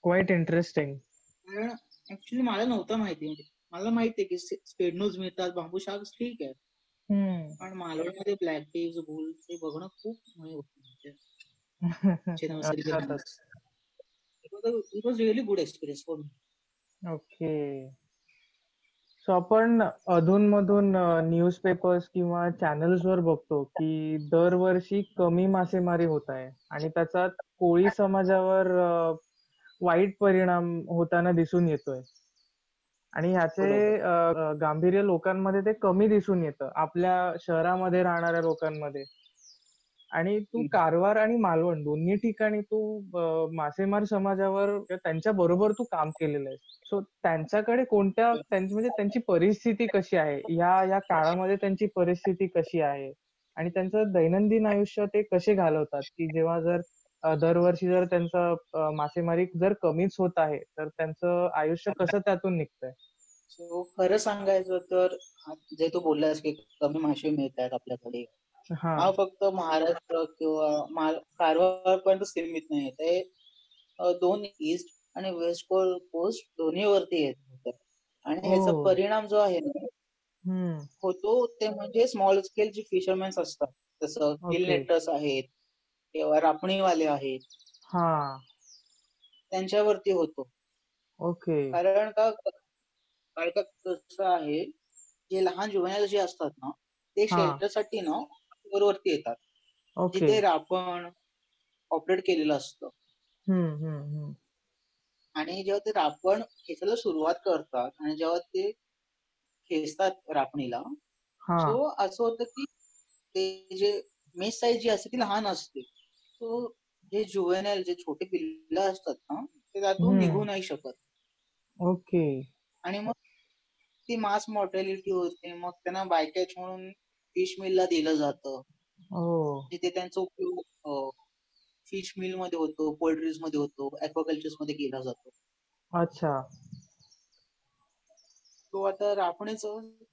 [SPEAKER 1] क्वाईट इंटरेस्टिंग
[SPEAKER 2] कारण ऍक्च्युली मला नव्हतं माहिती. म्हणजे मला माहिती आहे की स्पेड न्यूज मिळतात. बांबू शार्क ठीक आहे. पण मालवणमध्ये ब्लॅक टीज बुल ते बघणं खूप म्हणजे
[SPEAKER 1] ओके सो आपण अधून-मधून न्यूज पेपर्स किंवा चॅनल्स वर बघतो, की दरवर्षी कमी मासेमारी होत आहे. आणि त्याचा कोळी समाजावर वाईट परिणाम होताना दिसून येतोय. आणि ह्याचे गांभीर्य लोकांमध्ये ते कमी दिसून येतं, आपल्या शहरामध्ये राहणाऱ्या लोकांमध्ये. आणि तू कारवार आणि मालवण दोन्ही ठिकाणी तू मासेमार समाजावर त्यांच्या बरोबर तू काम केलेलं आहे. सो त्यांच्याकडे कोणत्या म्हणजे त्यांची परिस्थिती कशी आहे? या या काळामध्ये त्यांची परिस्थिती कशी आहे? आणि त्यांचं दैनंदिन आयुष्य ते कसे घालवतात? की जेव्हा जर दरवर्षी जर त्यांचं मासेमारी जर कमीच होत आहे, तर त्यांचं आयुष्य कसं त्यातून निघतंय?
[SPEAKER 2] सो खरं सांगायचं तर जे तू बोललास की कमी मासे मिळत आहेत आपल्याकडे हा. फक्त महाराष्ट्र किंवा कारवार पर्यंत सीमित नाही ते दोन ईस्ट आणि वेस्ट कोस्ट दोन्ही वरती येत आणि ह्याचा
[SPEAKER 1] हो.
[SPEAKER 2] परिणाम जो आहे ना होतो ते म्हणजे स्मॉल स्केल जे फिशरमॅन्स असतात. जसं किल नेटर्स आहेत किंवा रापणीवाले आहेत. त्यांच्यावरती होतो.
[SPEAKER 1] ओके.
[SPEAKER 2] कारण का कारण कसं आहे जे लहान जुवनायला जे असतात ना ते शेल्टरसाठी ना वरती येतात. जिथे रापण ऑपरेट केलेलं असतं. आणि जेव्हा ते रापण खेचायला सुरुवात करतात आणि जेव्हा ते खेचतात रापणीला सो असं होतं की ते जे मेस साईज जी असते ती लहान असते. सो जे जुवेनाईल जे छोटे पिल्ल असतात ना ते त्यातून निघू नाही शकत.
[SPEAKER 1] ओके.
[SPEAKER 2] आणि मग ती मास मॉर्टॅलिटी होते मग त्यांना बायकॅच म्हणून फिश मिलला दिलं जातं. तिथे त्यांचा उपयोग फिश मिलमध्ये होतो पोल्ट्रीजमध्ये होतो ऍक्वाकल्चर्समध्ये केला जातो.
[SPEAKER 1] अच्छा.
[SPEAKER 2] तो आता रापणीच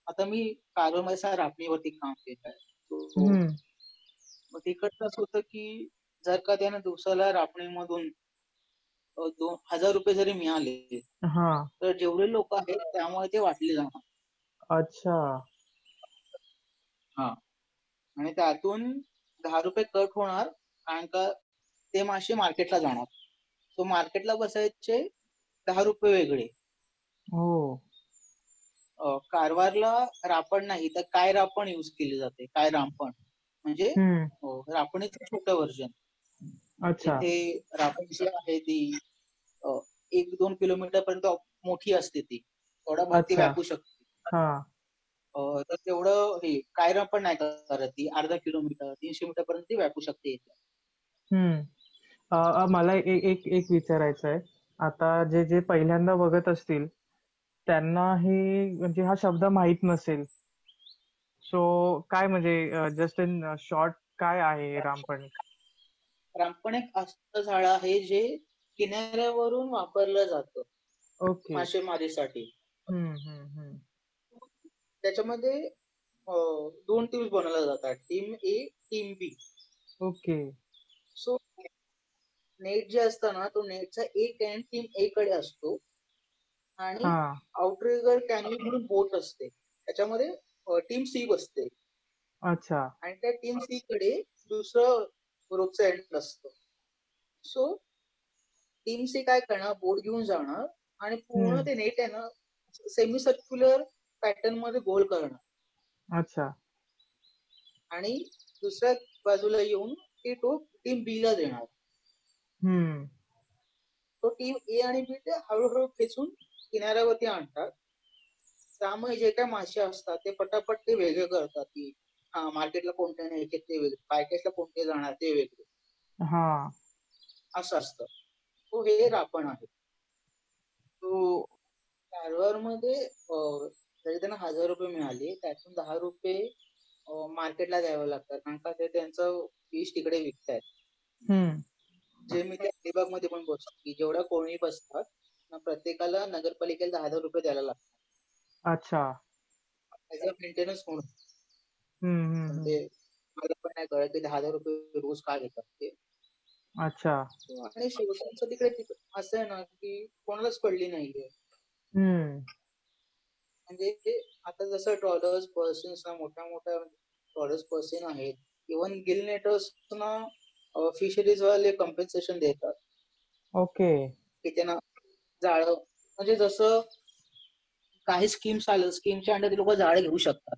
[SPEAKER 2] आता मी कारवामध्ये रापणीवरती काम केलं आहे. मग तिकडचं असं होतं की जर का त्यानं दिवसाला रापणीमधून दोन हजार रुपये जरी मिळाले तर जेवढे लोक आहेत त्यामुळे ते वाटले जाणार.
[SPEAKER 1] अच्छा.
[SPEAKER 2] हा. आणि त्यातून दहा रुपये कट होणार कारण का ते मासे मार्केटला जाणार. सो मार्केटला बसायचे दहा रुपये वेगळे.
[SPEAKER 1] हो.
[SPEAKER 2] कारवारला रापण नाही तर काय रापण युज केले जाते? काय रामपण? म्हणजे रापणीचं छोटं व्हर्जन तिथे रापण जी आहे ती एक दोन किलोमीटर पर्यंत मोठी असते ती. थोडा भाग व्यापू शकते. तर तेवढं हे कायरा पण नाही करत ती. अर्धा किलोमीटर तीनशे मीटर पर्यंत ती व्यापू शकते
[SPEAKER 1] मला एक एक विचारायचं आहे आता जे जे पहिल्यांदा बघत असतील त्यांना हे म्हणजे हा शब्द माहीत नसेल. सो काय म्हणजे जस्ट इन शॉर्ट काय आहे रामपण
[SPEAKER 2] रामपण एक असं झाड आहे जे किनाऱ्यावरून वापरलं जातं.
[SPEAKER 1] ओके.
[SPEAKER 2] मासेमारीसाठी. त्याच्यामध्ये दोन टीम्स बनवल्या जातात. Team A team B
[SPEAKER 1] okay.
[SPEAKER 2] So net जे असतं ना तो नेटचा एक एंड टीम ए कडे असतो. आणि आउटरिगर कॅनल म्हणून बोट असते. त्याच्यामध्ये टीम सी बसते.
[SPEAKER 1] अच्छा.
[SPEAKER 2] आणि त्या टीम सी कडे दुसरं रोपचं एंड असतं. सो टीम सी काय करणार? बोट घेऊन जाणार. आणि पूर्ण ते नेट आहे ना सेमी सर्क्युलर पॅटर्नमध्ये गोल करणार
[SPEAKER 1] अच्छा.
[SPEAKER 2] आणि दुसऱ्या बाजूला येऊन ते तो टीम बी ला देणार. तो टीम ए आणि बी ते हळूहळू खेचून किनाऱ्यावरती आणतात. त्यामुळे जे काही मासे असतात ते पटापट ते वेगळे करतात. की हा मार्केटला कोणते न्यायचे ते वेगळे पायकेसला कोणते जाणार ते वेगळे.
[SPEAKER 1] हा.
[SPEAKER 2] असं असतं. तो हे रापण आहे. तो कारवारमध्ये जरी त्यांना हजार रुपये मिळाले. त्यातून दहा रुपये मार्केटला द्यावे लागतात. कारण का ते त्यांचं फिश तिकडे विकतायत. जे मी त्या अलिबागमध्ये पण बसतो की जेवढ्या कोणी बसतात प्रत्येकाला नगरपालिकेला दहा हजार रुपये द्यायला लागतात.
[SPEAKER 1] अच्छा.
[SPEAKER 2] अ मेंटेनन्स म्हणून. म्हणजे मला पण नाही कळत की दहा हजार रुपये रोज का घेतात ते.
[SPEAKER 1] अच्छा.
[SPEAKER 2] आणि शेवटचं तिकडे असं आहे ना की कोणालाच पडली नाहीये. म्हणजे आता जसं ट्रॉलर्स पर्सन्स ना मोठ्या मोठ्या ट्रॉलर्स पर्सन आहेत. इव्हन गिल नेटर्स ना फिशरीज वाले कम्पेन्सेशन देतात.
[SPEAKER 1] ओके
[SPEAKER 2] की त्यांना जाळ म्हणजे जसं काही स्कीम्स आलं स्कीमच्या अंडर ते लोक जाळे घेऊ शकतात.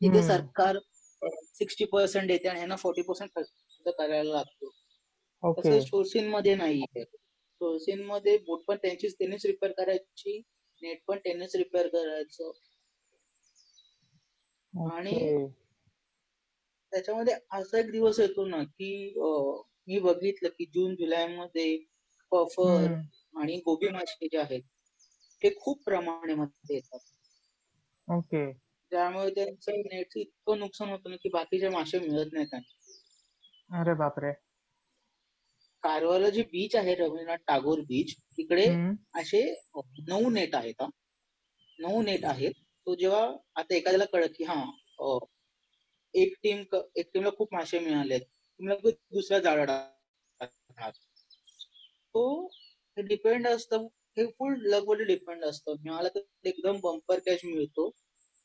[SPEAKER 2] तिथे सरकार सिक्स्टी पर्सेंट देते आणि ह्यांना फोर्टी पर्सेंट करायला लागतो. तसं सोर्सिनमध्ये नाहीये. सोर्सिनमध्ये बोट पण त्यांचीच त्यांनीच रिपेअर करायची. नेट पण त्यांनीच रिपेअर करायचं. आणि त्याच्यामध्ये असा एक दिवस येतो ना की मी बघितलं की जून जुलै मध्ये पफर आणि गोबी मासे जे आहेत ते खूप प्रमाणामध्ये येतात.
[SPEAKER 1] ओके.
[SPEAKER 2] त्यामुळे त्यांचं नेटचं इतकं नुकसान होतं ना की बाकीचे मासे मिळत नाहीत
[SPEAKER 1] अरे बापरे.
[SPEAKER 2] कारवारला जे बीच आहे रवींद्रनाथ टागोर बीच तिकडे असे नऊ नेट आहेत नऊ नेट आहेत. तो जेव्हा आता एखाद्याला कळत की हा एक टीम एक टीमला खूप मासे मिळाले दुसऱ्या जाळा तो डिपेंड असतं हे फुल लकवर डिपेंड असतं. मिळालं तर एकदम बंपर कॅश मिळतो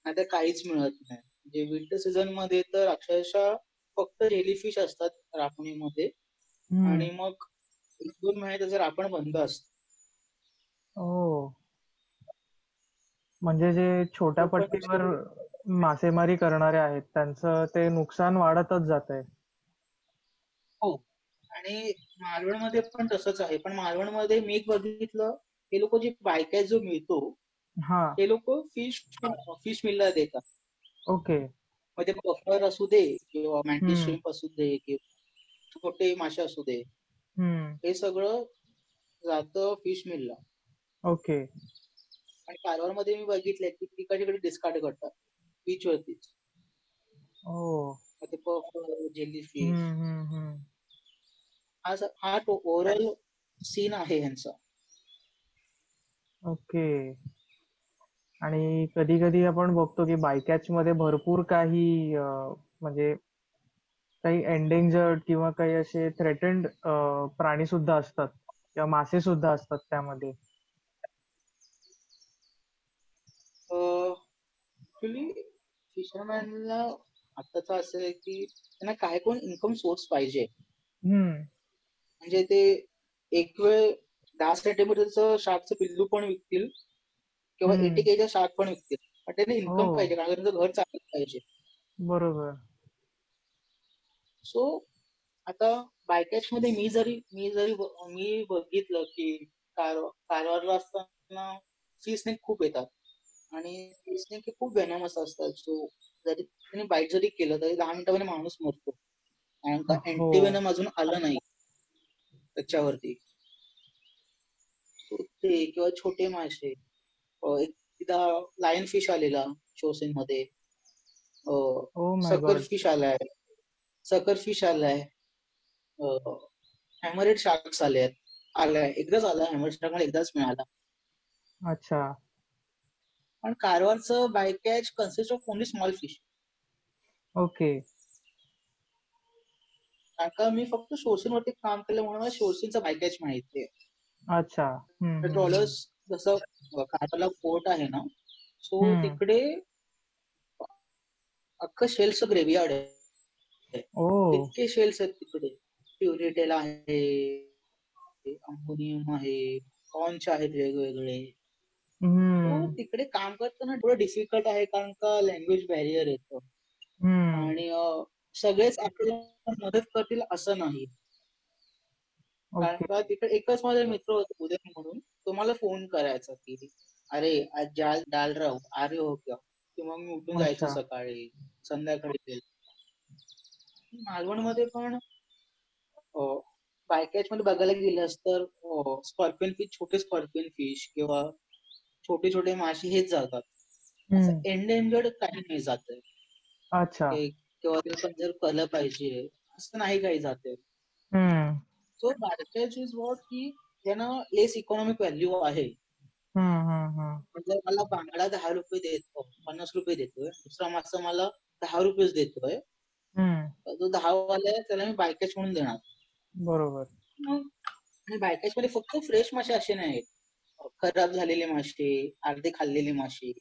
[SPEAKER 2] आता काहीच मिळत नाही. म्हणजे विंटर सीझनमध्ये तर अक्षरशः फक्त जेलीफिश असतात राखणीमध्ये. आणि मग एक दोन महिने जर आपण बंद असत.
[SPEAKER 1] म्हणजे जे छोट्या पट्टीवर मासेमारी करणारे आहेत त्यांचं ते नुकसान वाढतच जात आहे
[SPEAKER 2] हो. आणि मालवणमध्ये पण तसंच आहे. पण मालवणमध्ये मी एक बघितलं हे लोक जे बायकॅ जो मिळतो ते लोक फिश फिश मिलला देतात.
[SPEAKER 1] ओके.
[SPEAKER 2] म्हणजे बफर असू दे किंवा मॅन्टी श्रिम्प असू दे किंवा छोटे मासे असू दे हे सगळं जात फिश मिलला
[SPEAKER 1] ओके.
[SPEAKER 2] आणि कारवारमध्ये मी बघितलंय की तिकडे डिस्कार्ड करतात बीच वरतीच ते पफर जेली फिश हा तो ओव्हरऑल सीन आहे ह्यांचा.
[SPEAKER 1] ओके. आणि कधी कधी आपण बघतो की बायकॅच मध्ये भरपूर काही म्हणजे काही एंडेंजर्ड किंवा काही असे थ्रेटन्ड प्राणी सुद्धा असतात. किंवा मासे सुद्धा असतात त्यामध्ये.
[SPEAKER 2] फिशरमॅनला आताच असं आहे की त्यांना काय कोण इन्कम सोर्स पाहिजे. म्हणजे ते एक वेळ दहा सेंटीमीटरचं शार्कचं पिल्लू पण विकतील किंवा एटी केच्या शार्क पण विकतील. पण त्यांना इन्कम
[SPEAKER 1] हो.
[SPEAKER 2] पाहिजे कारण त्यांचं घर चालत पाहिजे.
[SPEAKER 1] बरोबर.
[SPEAKER 2] सो आता बायकॅच मध्ये मी जरी मी जरी मी बघितलं की कारवारला असताना सी स्नेक खूप येतात. आणि सी स्नेक हे खूप वेनमस असतात. सो जरी त्यांनी बाईट जरी केलं तरी दहा मिनिटामध्ये माणूस मरतो. कारण का अँटी वेनम अजून आलं नाही. त्याच्यावरती. ते किंवा छोटे मासे. एकदा लायन फिश आलेला शोसेन मध्ये. सकर फिश आलाय. सकर फिश आलाय हॅमरेड शार्क्स आले आहेत आलाय. एकदाच आला हॅमरेड शार्क मला एकदाच मिळाला.
[SPEAKER 1] अच्छा.
[SPEAKER 2] पण कारवारचं bycatch consist of only small fish.
[SPEAKER 1] Okay.
[SPEAKER 2] का मी फक्त वरती काम केलं म्हणून मला शोर्सिनचा बायकॅच माहितीये.
[SPEAKER 1] अच्छा.
[SPEAKER 2] ट्रॉलर्स जसं काटाला पोर्ट आहे ना सो तिकडे अख्खं शेल्स ग्रेव्ही यार्ड आहे इतके शेल्स आहेत तिकडे. प्युरिटेल आहे अमोनियम आहे कॉन्च आहेत वेगवेगळे. तिकडे काम करताना थोडं डिफिकल्ट आहे कारण का लँग्वेज बॅरियर येतं. आणि सगळेच आपल्याला मदत करतील असं नाही. कारण का तिकडे एकच माझा मित्र होता उदय म्हणून. तो मला फोन करायचा की अरे आज डाल राहू अरे हो क्या? किंवा मी उठून जायचं सकाळी संध्याकाळी मालवणमध्ये पण बायकॅच मध्ये बघायला गेलं तर स्कॉर्पियन फिश छोटे स्कॉर्पियन फिश किंवा छोटे छोटे मासे हेच जातात. एंडेंजर्ड काही नाही जात
[SPEAKER 1] अच्छा.
[SPEAKER 2] किंवा जर कलं पाहिजे असं नाही काही जाते सो बायकॅच इज वॉट की त्यांना लेस इकॉनॉमिक व्हॅल्यू आहे. म्हणजे मला बांगडा दहा रुपये देतो पन्नास रुपये देतोय दुसरा मासा मला दहा रुपयेच देतोय जो दहा वाला आहे त्याला मी बायकॅच म्हणून देणार.
[SPEAKER 1] बरोबर.
[SPEAKER 2] आणि बायकॅच मध्ये फक्त फ्रेश मासे असे नाहीत खराब झालेले मासे अर्धे खाल्लेले मासे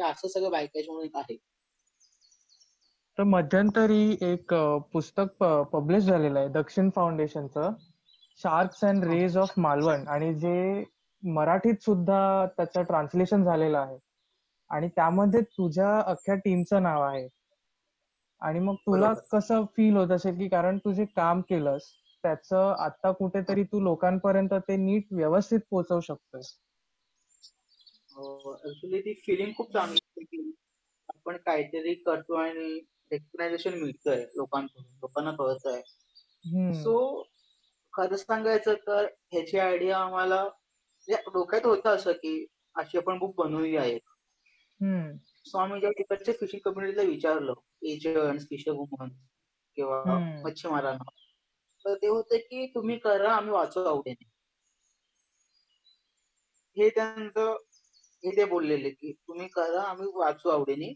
[SPEAKER 2] असं सगळं बायकॅच म्हणून आहे.
[SPEAKER 1] तर मध्यंतरी एक पुस्तक पब्लिश झालेलं आहे Dakshin फाउंडेशनचं sharks and rays of Malvan आणि जे मराठीत सुद्धा त्याचं ट्रान्सलेशन झालेलं आहे. आणि त्यामध्ये तुझ्या अख्ख्या टीमचं नाव आहे. आणि मग तुला कसं फील होत असेल की कारण तू जे काम केलंस त्याचं आता कुठेतरी तू लोकांपर्यंत ते नीट व्यवस्थित पोहोचवू शकतोय
[SPEAKER 2] ऍक्च्युली ती फिलिंग खूप चांगली आपण काहीतरी करतो आणि रेकग्नायझेशन मिळतंय लोकांकडून लोकांना कळत आहे सो खरं सांगायचं तर ह्याची आयडिया आम्हाला म्हणजे डोक्यात होतं असं की अशी आपण बुक बनवली आहे सो आम्ही ज्या तिकडच्या फिशिंग कम्युनिटीला विचारलं. एजंट फिशर वुमन किंवा मच्छीमारांना. तर ते होते की तुम्ही करा आम्ही वाचू आवडेने. हे त्यांचं हे ते बोललेले की तुम्ही करा आम्ही वाचू आवडेने.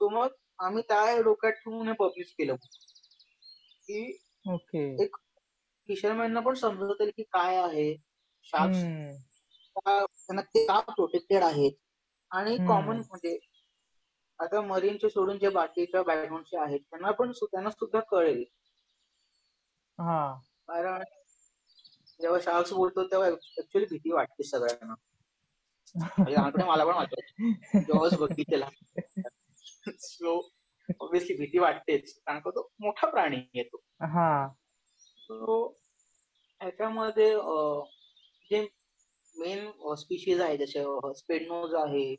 [SPEAKER 2] मग आम्ही त्या डोक्यात ठेवून पब्लिश केलं. की
[SPEAKER 1] ओके.
[SPEAKER 2] एक फिशरमॅनना पण समजत की काय आहे. त्यांना ते का प्रोटेक्टेड आहेत. आणि कॉमन म्हणजे आता मरीनचे सोडून जे बाकीच्या बॅकग्राऊंडचे आहेत त्यांना पण त्यांना सुद्धा कळेल. कारण जेव्हा शार्क्स बोलतो तेव्हा ऍक्च्युअली भीती वाटते सगळ्यांना. म्हणजे मला पण वाटत. जेव्हा बघितलेला. सो ऑब्विसली भीती वाटतेच. कारण का तो मोठा प्राणी येतो सो ह्याच्यामध्ये जे मेन स्पीशीज आहे जसे स्पेडनोज आहे.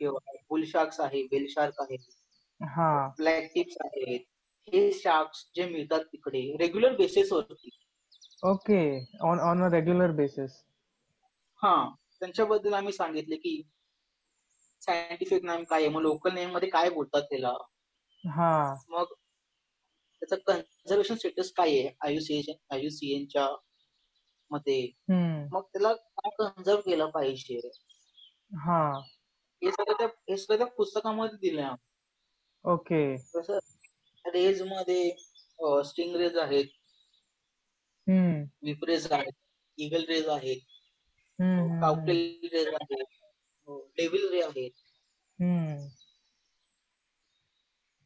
[SPEAKER 2] किंवा बुल शार्क्स आहे बेल शार्क आहे ब्लॅक टिप्स आहेत हे शार्क्स जे मिळतात तिकडे रेग्युलर बेसिस वरती.
[SPEAKER 1] Okay on on a regular basis
[SPEAKER 2] हा त्यांच्याबद्दल आम्ही सांगितले की सायंटिफिक नेम काय आहे मग लोकल नेममध्ये काय बोलतात त्याला? मग त्याचं कन्झर्वेशन स्टेटस काय आहे आयुसीएन आयुसीएनच्या मध्ये? मग त्याला काय कन्झर्व केलं पाहिजे? हे. सगळं त्या हे सगळं त्या पुस्तकामध्ये दिलंय
[SPEAKER 1] ओके.
[SPEAKER 2] जसं रेजमध्ये स्टिंग रेज आहेत विपरेज आहेत. इगल रेज आहेत. काउकेल रेज आहेत. डेव्हिल रे आहेत.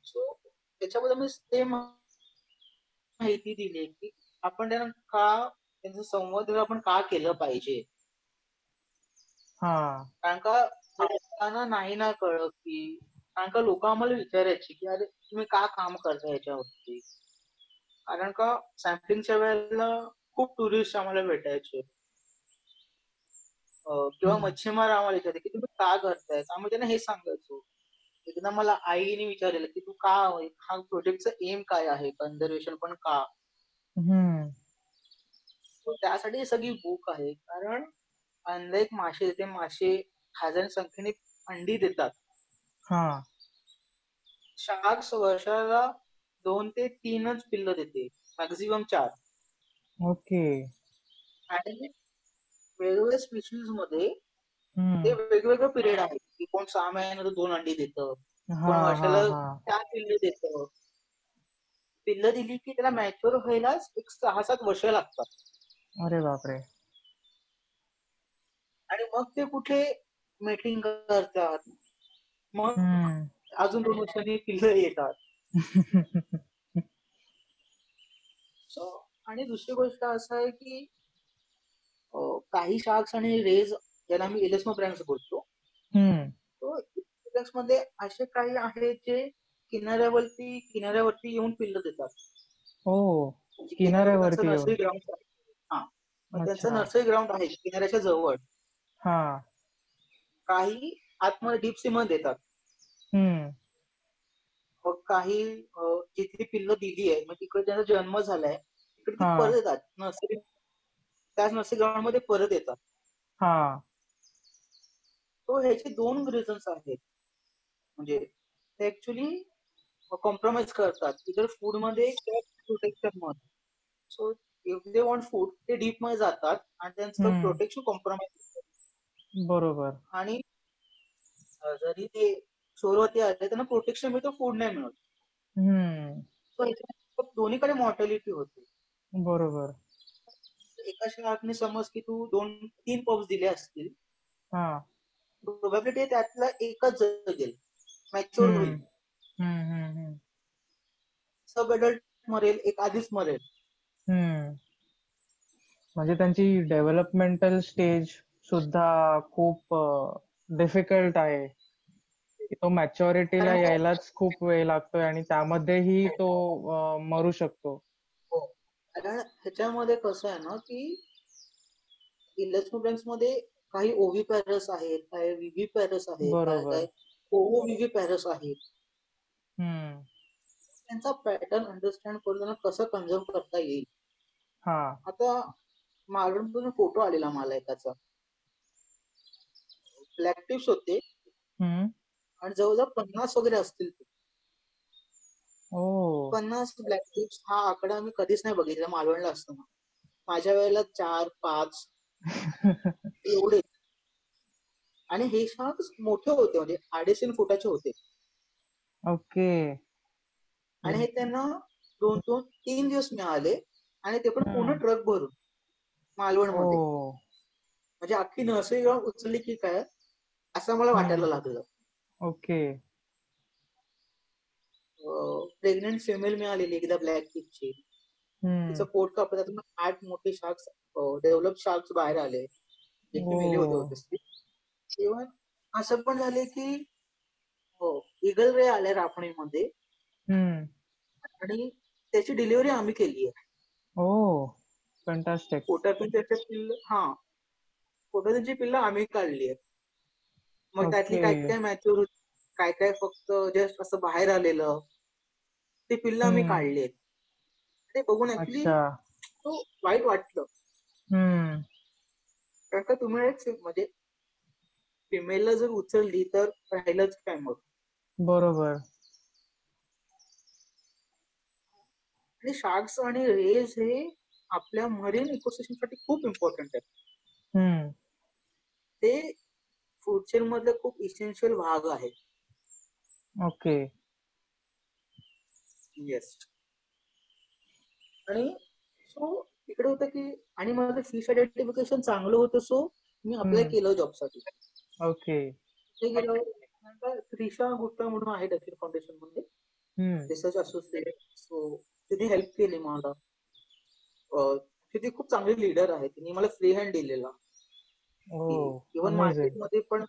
[SPEAKER 2] सो त्याच्याबद्दल मी ते माहिती दिली की आपण त्यांना का त्यांचं संवाद आपण का केलं पाहिजे? कारण का लोकांना नाही ना कळत की कारण का लोक आम्हाला विचारायची की अरे तुम्ही का काम करता याच्यावरती? कारण का सॅम्पलिंगच्या वेळेला खूप टुरिस्ट आम्हाला भेटायचे. किंवा मच्छीमार आम्हाला विचारते की तुम्ही का करताय? आम्ही त्यांना हे सांगायचो. एकदा मला आईने विचारलेलं की तू का हा प्रोजेक्टचा एम काय आहे? कन्झर्वेशन पण का? त्यासाठी सगळी बुक आहे. कारण अनेक मासे ते मासे हजार संख्येने अंडी देतात. शार्क्स वर्षाला दोन ते तीनच पिल्ल देते. मॅक्झिमम चार.
[SPEAKER 1] ओके.
[SPEAKER 2] आणि वेगवेगळ्या स्पीशीजमध्ये ते वेगवेगळं पिरियड आहे की कोण सहा महिन्यात दोन अंडी देतं.
[SPEAKER 1] हा
[SPEAKER 2] वर्षाला चार पिल्ल देतं. पिल्ल दिली की त्याला मॅच्युअर व्हायलाच एक सहा सात वर्ष लागतात.
[SPEAKER 1] अरे बापरे.
[SPEAKER 2] आणि मग ते कुठे मीटिंग करतात. मग अजून दोन वर्षांनी पिल्ल येतात. सो आणि दुसरी गोष्ट असं आहे की काही शार्क्स आणि रेज ज्याला आम्ही एलेस्मो ब्रँड्स बोलतो मध्ये असे काही आहेत जे किनाऱ्यावरती किनाऱ्यावरती येऊन पिल्ल देतात.
[SPEAKER 1] हो
[SPEAKER 2] म्हणजे
[SPEAKER 1] किनाऱ्यावरती.
[SPEAKER 2] नर्सरी ग्राउंड हा. त्यांचं. नर्सरी ग्राउंड आहे किनाऱ्याच्या जवळ.
[SPEAKER 1] हा.
[SPEAKER 2] काही आतमध्ये डीप सी मध्ये देतात. मग काही जिथे पिल्ल दिली आहे मग तिकडे त्यांचा जन्म झालाय तिकडे ती. परत येतात. नर्सरी त्याच नर्सरी ग्राउंडमध्ये परत येतात.
[SPEAKER 1] हा.
[SPEAKER 2] तो ह्याचे दोन रिझन्स आहेत. म्हणजे ते ऍक्च्युली कॉम्प्रोमाइज करतात. इतर फूडमध्ये प्रोटेक्शनमध्ये so if they want food ते डीपमध्ये जातात. आणि त्यांचं. प्रोटेक्शन कॉम्प्रोमाइज
[SPEAKER 1] बरोबर.
[SPEAKER 2] आणि अं, जरी ते शोरवरती आले त्यांना प्रोटेक्शन मिळतं फूड नाही मिळत.
[SPEAKER 1] हम्म.
[SPEAKER 2] ह्याच्यात दोन्हीकडे मॉर्टॅलिटी होते.
[SPEAKER 1] बरोबर.
[SPEAKER 2] एका शाळातने समज की तू दोन तीन पब्स दिले असतील.
[SPEAKER 1] हा.
[SPEAKER 2] प्रोबॅबिलिटी त्यातला एकच जगेल मॅच्युअर होईल.
[SPEAKER 1] हम्म.
[SPEAKER 2] सब अडल्ट मरेल एक आधीच मरेल.
[SPEAKER 1] हम्म. म्हणजे त्यांची डेव्हलपमेंटल स्टेज सुद्धा खूप डिफिकल्ट आहे. तो मॅच्युरिटीला यायलाच खूप वेळ लागतोय आणि त्यामध्येही तो मरू शकतो.
[SPEAKER 2] हो. कारण ह्याच्यामध्ये कसं आहे ना की इलेक्ट्रोबॅन्समध्ये काही ओव्ही पॅरस आहेत काही विव्ही पॅरस आहेत. काय ओव्हो विव्ही पॅरस आहेत. त्यांचा पॅटर्न अंडरस्टँड करून त्यांना कसं कन्झर्व करता येईल?
[SPEAKER 1] हा.
[SPEAKER 2] आता मालवणमधून फोटो आलेला मला एकाचा. ब्लॅक टिप्स होते आणि जवळजवळ पन्नास वगैरे असतील पन्नास ब्लॅक टिप्स हा आकडा मी कधीच नाही बघितला मालवणला असताना. माझ्या वेळेला चार पाच एवढे. आणि हे शार्क्स मोठे होते म्हणजे अडीच तीन फुटाचे होते.
[SPEAKER 1] ओके.
[SPEAKER 2] आणि हे त्यांना दोन दोन तीन दिवस मिळाले. आणि ते पण पूर्ण. ट्रक भरून
[SPEAKER 1] मालवणमध्ये
[SPEAKER 2] म्हणजे अख्खी नर्सरी उचलली की काय? असं मला वाटायला. लागलं.
[SPEAKER 1] ओके.
[SPEAKER 2] प्रेग्नेंट फिमेल मिळालेली एकदा ब्लॅक
[SPEAKER 1] हम्म.
[SPEAKER 2] तिचं पोट कापलं आठ मोठे शार्क्स डेव्हलप शार्क्स बाहेर आले. जे की मेले होते इव्हन असं पण झाले की हो इगल रे आले राफणीमध्ये. आणि त्याची डिलिव्हरी आम्ही केली आहे
[SPEAKER 1] फंटास्टिक
[SPEAKER 2] पोटातून त्याचे पिल्ल हा. पोटातून जी पिल्ल आम्ही काढली आहेत मग त्यातली. काय काय मॅच्युअर काय काय फक्त जस्ट असं बाहेर आलेलं? ते पिल्ल आम्ही. काढली ते बघून ऍक्च्युली तो वाईट वाटलं. कारण का तुम्ही म्हणजे फिमेलला जर उचलली तर राहिलंच काय मग?
[SPEAKER 1] बरोबर.
[SPEAKER 2] आणि शार्क्स आणि रेज हे आपल्या मरीन इकोसिस्टमसाठी खूप इम्पॉर्टंट आहे ते फूड चेन मधले खूप इसेन्शियल भाग आहे.
[SPEAKER 1] ओके.
[SPEAKER 2] येस आणि सो इकडे होतं की आणि माझं फिश आयडेंटिफिकेशन चांगलं होतं सो मी अप्लाय. केलं जॉबसाठी
[SPEAKER 1] ओके.
[SPEAKER 2] ते गेलो त्रिशा गुप्ता म्हणून आहे दक्षिण फाउंडेशनमध्ये.
[SPEAKER 1] हम्म.
[SPEAKER 2] रिसर्च असोसिएट सो तिने हेल्प केली मला. तिथे खूप चांगली लीडर आहे. तिने मला फ्री हँड दिलेला.
[SPEAKER 1] ओ
[SPEAKER 2] इव्हन मार्केटमध्ये पण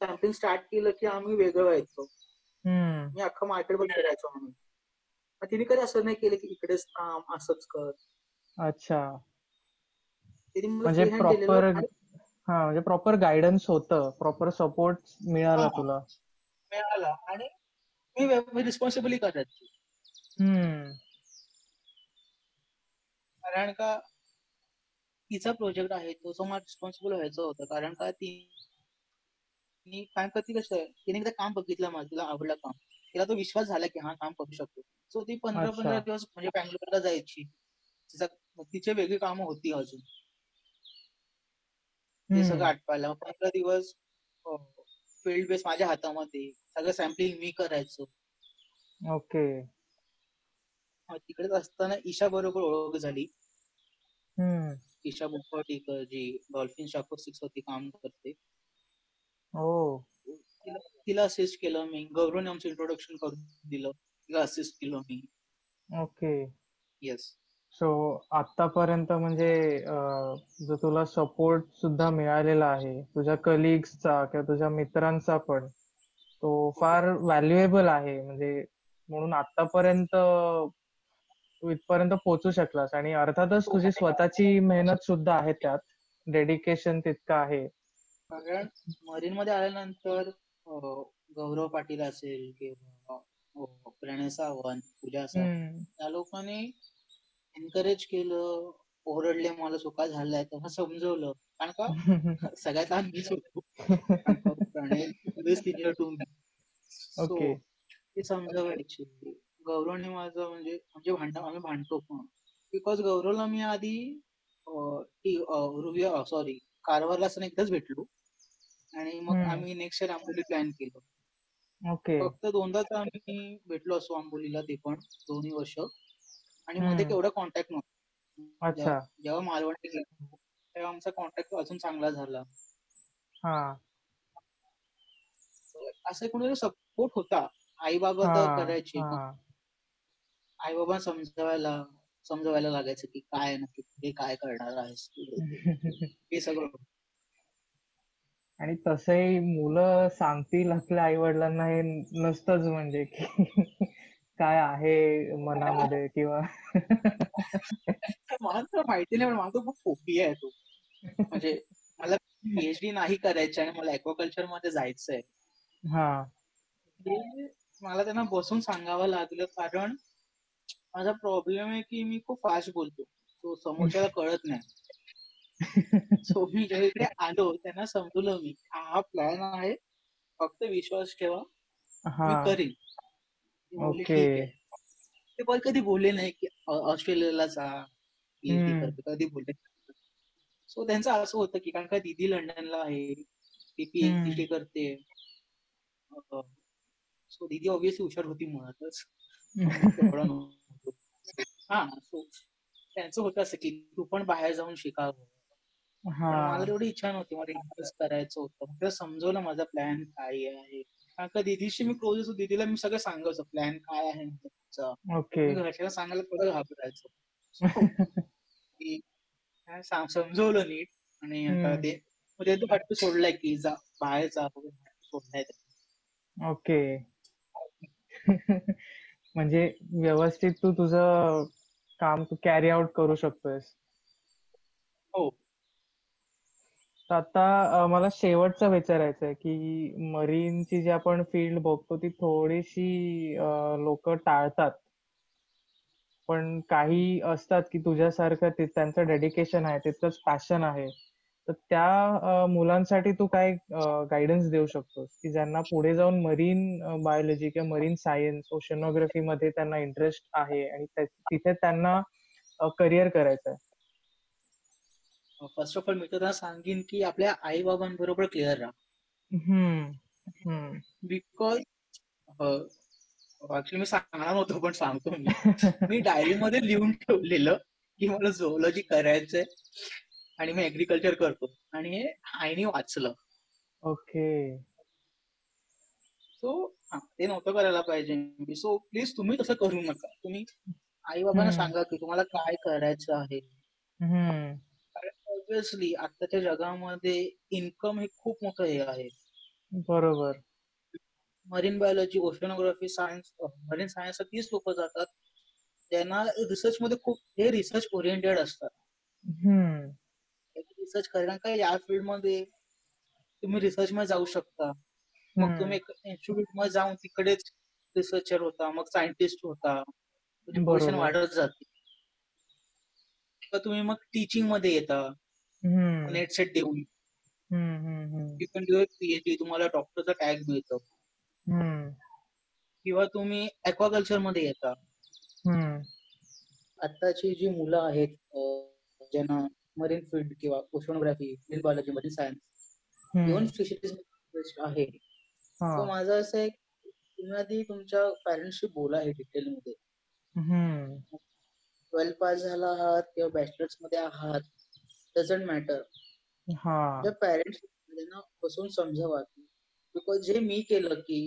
[SPEAKER 2] कॅम्पिंग स्टार्ट केलं की आम्ही वेगळं व्हायचो.
[SPEAKER 1] हम्म.
[SPEAKER 2] मी अख्खं मार्केटमध्ये फिरायचो म्हणून. तिने कधी असं नाही केलं की इकडेच थांब असंच कर.
[SPEAKER 1] अच्छा. म्हणजे प्रॉपर हा म्हणजे प्रॉपर गायडन्स होतं प्रॉपर सपोर्ट मिळाला
[SPEAKER 2] हा.
[SPEAKER 1] तुला.
[SPEAKER 2] मिळाला आणि मी रिस्पॉन्सिबली करायची
[SPEAKER 1] हम्म.
[SPEAKER 2] कारण का तिचा प्रोजेक्ट आहे तो जो मला रिस्पॉन्सिबल व्हायचं होतं. कारण का ती काय करते कसं तिने एकदा काम बघितलं मला तिला आवडलं काम. तिला तो विश्वास झाला की हा काम करू शकतो. सो ती पंधरा. पंधरा दिवस म्हणजे बँगलोरला जायची. तिचा तिचे वेगळी कामं होती अजून. ते सगळं
[SPEAKER 1] हम्म.
[SPEAKER 2] आटवायला पंधरा दिवस फील्ड बेस माझ्या हातामध्ये. सगळं सॅम्पलिंग मी करायचो.
[SPEAKER 1] ओके.
[SPEAKER 2] तिकडेच असताना ईशा बरोबर ओळख झाली.
[SPEAKER 1] हम्म.
[SPEAKER 2] ईशा मुखर्जीकर जी डॉल्फिन शाकोस्टिक्स वरती काम करते.
[SPEAKER 1] ओ
[SPEAKER 2] तिला तिला असिस्ट केलं मी. गौरवने आमचं इंट्रोडक्शन करून दिलं. तिला असिस्ट केलं मी.
[SPEAKER 1] ओके.
[SPEAKER 2] येस
[SPEAKER 1] सो आतापर्यंत म्हणजे अं, जो तुला सपोर्ट सुद्धा मिळालेला आहे तुझ्या कलिग्सचा किंवा तुझ्या मित्रांचा पण तो फार व्हॅल्युएबल आहे. म्हणजे म्हणून आतापर्यंत तू इथपर्यंत पोहोचू शकलास. आणि अर्थातच तुझी स्वतःची मेहनत सुद्धा आहे त्यात. डेडिकेशन तितकं आहे.
[SPEAKER 2] कारण मरीन मध्ये आल्यानंतर गौरव पाटील असेल किंवा प्रणय सावंत पूजा सावंत. त्या लोकांनी एनकरेज केलं ओरडले मला चुका झाल्या. तेव्हा समजवलं. कारण का? सगळ्यात मीच होतो Pranay senior to me
[SPEAKER 1] Okay.
[SPEAKER 2] ते समजवायचे. गौरवने माझं म्हणजे म्हणजे भांडण आम्ही भांडतो पण. बिकॉज गौरवला मी आधी सॉरी कारवारला असताना एकदाच भेटलो. आणि मग. आम्ही नेक्स्ट इयर आंबोली प्लॅन केलं.
[SPEAKER 1] ओके
[SPEAKER 2] फक्त दोनदाच आम्ही भेटलो असतो आंबोलीला ते पण दोन्ही वर्ष. आणि मध्ये. केवढा कॉन्टॅक्ट नव्हता.
[SPEAKER 1] अच्छा.
[SPEAKER 2] जेव्हा मालवणी गेलो तेव्हा आमचा कॉन्टॅक्ट अजून चांगला झाला. असं कोणी सपोर्ट होता. आई बाबा तर करायचे आई बाबा समजवायला समजवायला लागायचं की काय नक्की पुढे काय करणार आहेस हे सगळं.
[SPEAKER 1] आणि तसंही मुलं सांगतील आपल्या आई वडिलांना हे नसतंच म्हणजे की काय आहे मनामध्ये किंवा
[SPEAKER 2] मला तर माहिती नाही पण मला तो खूप फोबिया आहे तो. म्हणजे मला पीएचडी नाही करायची आणि मला ऍक्वाकल्चरमध्ये जायचंय.
[SPEAKER 1] हे
[SPEAKER 2] मला त्यांना बसून सांगावं लागलं कारण माझा प्रॉब्लेम आहे की मी खूप फास्ट बोलतो. तो समोरच्याला कळत नाही. सो मी इकडे आलो त्यांना समजवलं मी. हा प्लॅन आहे. फक्त विश्वास ठेवा. मी
[SPEAKER 1] हा.
[SPEAKER 2] करीन.
[SPEAKER 1] ओके.
[SPEAKER 2] ते पण कधी बोलले नाही की ऑस्ट्रेलियाला जा. कधी बोलले सो त्यांचं असं होतं की कारण का दिदी लंडनला आहे. ती पीएचडी करते. सो दिदी ऑब्विसली हुशार होती मुळातच हा सो त्यांचं होतं असं की तू पण बाहेर जाऊन शिकावं. पण
[SPEAKER 1] हा
[SPEAKER 2] मला तेवढी इच्छा नव्हती मला इन्व्हेस्ट करायचं होतं. मग तिला समजवलं माझा प्लॅन काय आहे. कारण का दिदीशी मी क्लोज होतो दिदीला मी सगळं सांगायचो प्लॅन काय आहे माझा पुढचा.
[SPEAKER 1] ओके.
[SPEAKER 2] मी घरच्याला सांगायला थोडं घाबरायचो. की काय सांग- समजवलं नीट. आणि आता. ते तो हट्ट सोडलाय की जा बाहेर जा वगैरे हट्ट सोडलाय त्याने.
[SPEAKER 1] ओके. म्हणजे व्यवस्थित तू तुझं काम तू कॅरी आउट करू शकतोयस.
[SPEAKER 2] हो.
[SPEAKER 1] तर आता मला शेवटचं विचारायचं आहे की मरीनची जी आपण फील्ड बघतो ती थोडीशी लोक टाळतात. पण काही असतात की तुझ्यासारखं ते त्यांचं डेडिकेशन आहे तितकंच पॅशन आहे. तर त्या मुलांसाठी तू काय गायडन्स देऊ शकतोस? की ज्यांना पुढे जाऊन मरीन बायोलॉजी किंवा मरीन सायन्स ओशनोग्राफी मध्ये त्यांना इंटरेस्ट आहे आणि तिथे त्यांना करिअर करायचं आहे
[SPEAKER 2] फर्स्ट ऑफ ऑल मी त्यांना सांगेन की आपल्या आई बाबांबरोबर क्लिअर राहा बिकॉज ऍक्च्युली मी सांगणार नव्हतो पण सांगतो मी. मी डायरीमध्ये लिहून ठेवलेलं की मला झोलॉजी करायचंय. आणि मी ऍग्रिकल्चर करतो. आणि हे आईने वाचलं.
[SPEAKER 1] ओके.
[SPEAKER 2] सो ते नव्हतं करायला पाहिजे. सो प्लीज तुम्ही तसं करू नका. तुम्ही आई बाबांना. सांगा की तुम्हाला काय करायचं आहे. ऑब्विसली आताच्या जगामध्ये इन्कम हे खूप मोठं हे आहे.
[SPEAKER 1] बरोबर.
[SPEAKER 2] Marine biology oceanography science marine science तीच लोक जातात. ज्यांना रिसर्च मध्ये खूप हे रिसर्च ओरिएंटेड असतात. रिसर्च कारण का या फील्डमध्ये तुम्ही रिसर्च मध्ये जाऊ शकता. मग. तुम्ही इन्स्टिट्यूटमध्ये जाऊन तिकडेच रिसर्चर होता मग सायंटिस्ट होता. तुझी पोझिशन
[SPEAKER 1] बरोबर.
[SPEAKER 2] वाढत जाते. किंवा तुम्ही मग टीचिंगमध्ये येता. नेट सेट देऊन. यू कॅन डू पीएचडी तुम्हाला डॉक्टरचा टॅग मिळतो. किंवा तुम्ही ॲक्वाकल्चरमध्ये येता. आत्ताची जी मुलं आहेत ज्यांना मरीन फील्ड किंवा ओशनोग्राफी फिल्ड बायोलॉजी मध्ये सायन्स इव्हन फिशरीज इंटरेस्ट आहे तो माझं असं आहे तुम्ही आधी तुमच्या पॅरेंट्सशी बोला हे डिटेलमध्ये ट्वेल्थ पास झाला आहात किंवा बॅचलर्समध्ये आहात डझंट मॅटर पॅरेंट्स ना बसून समजावा बिकॉज जे मी केलं की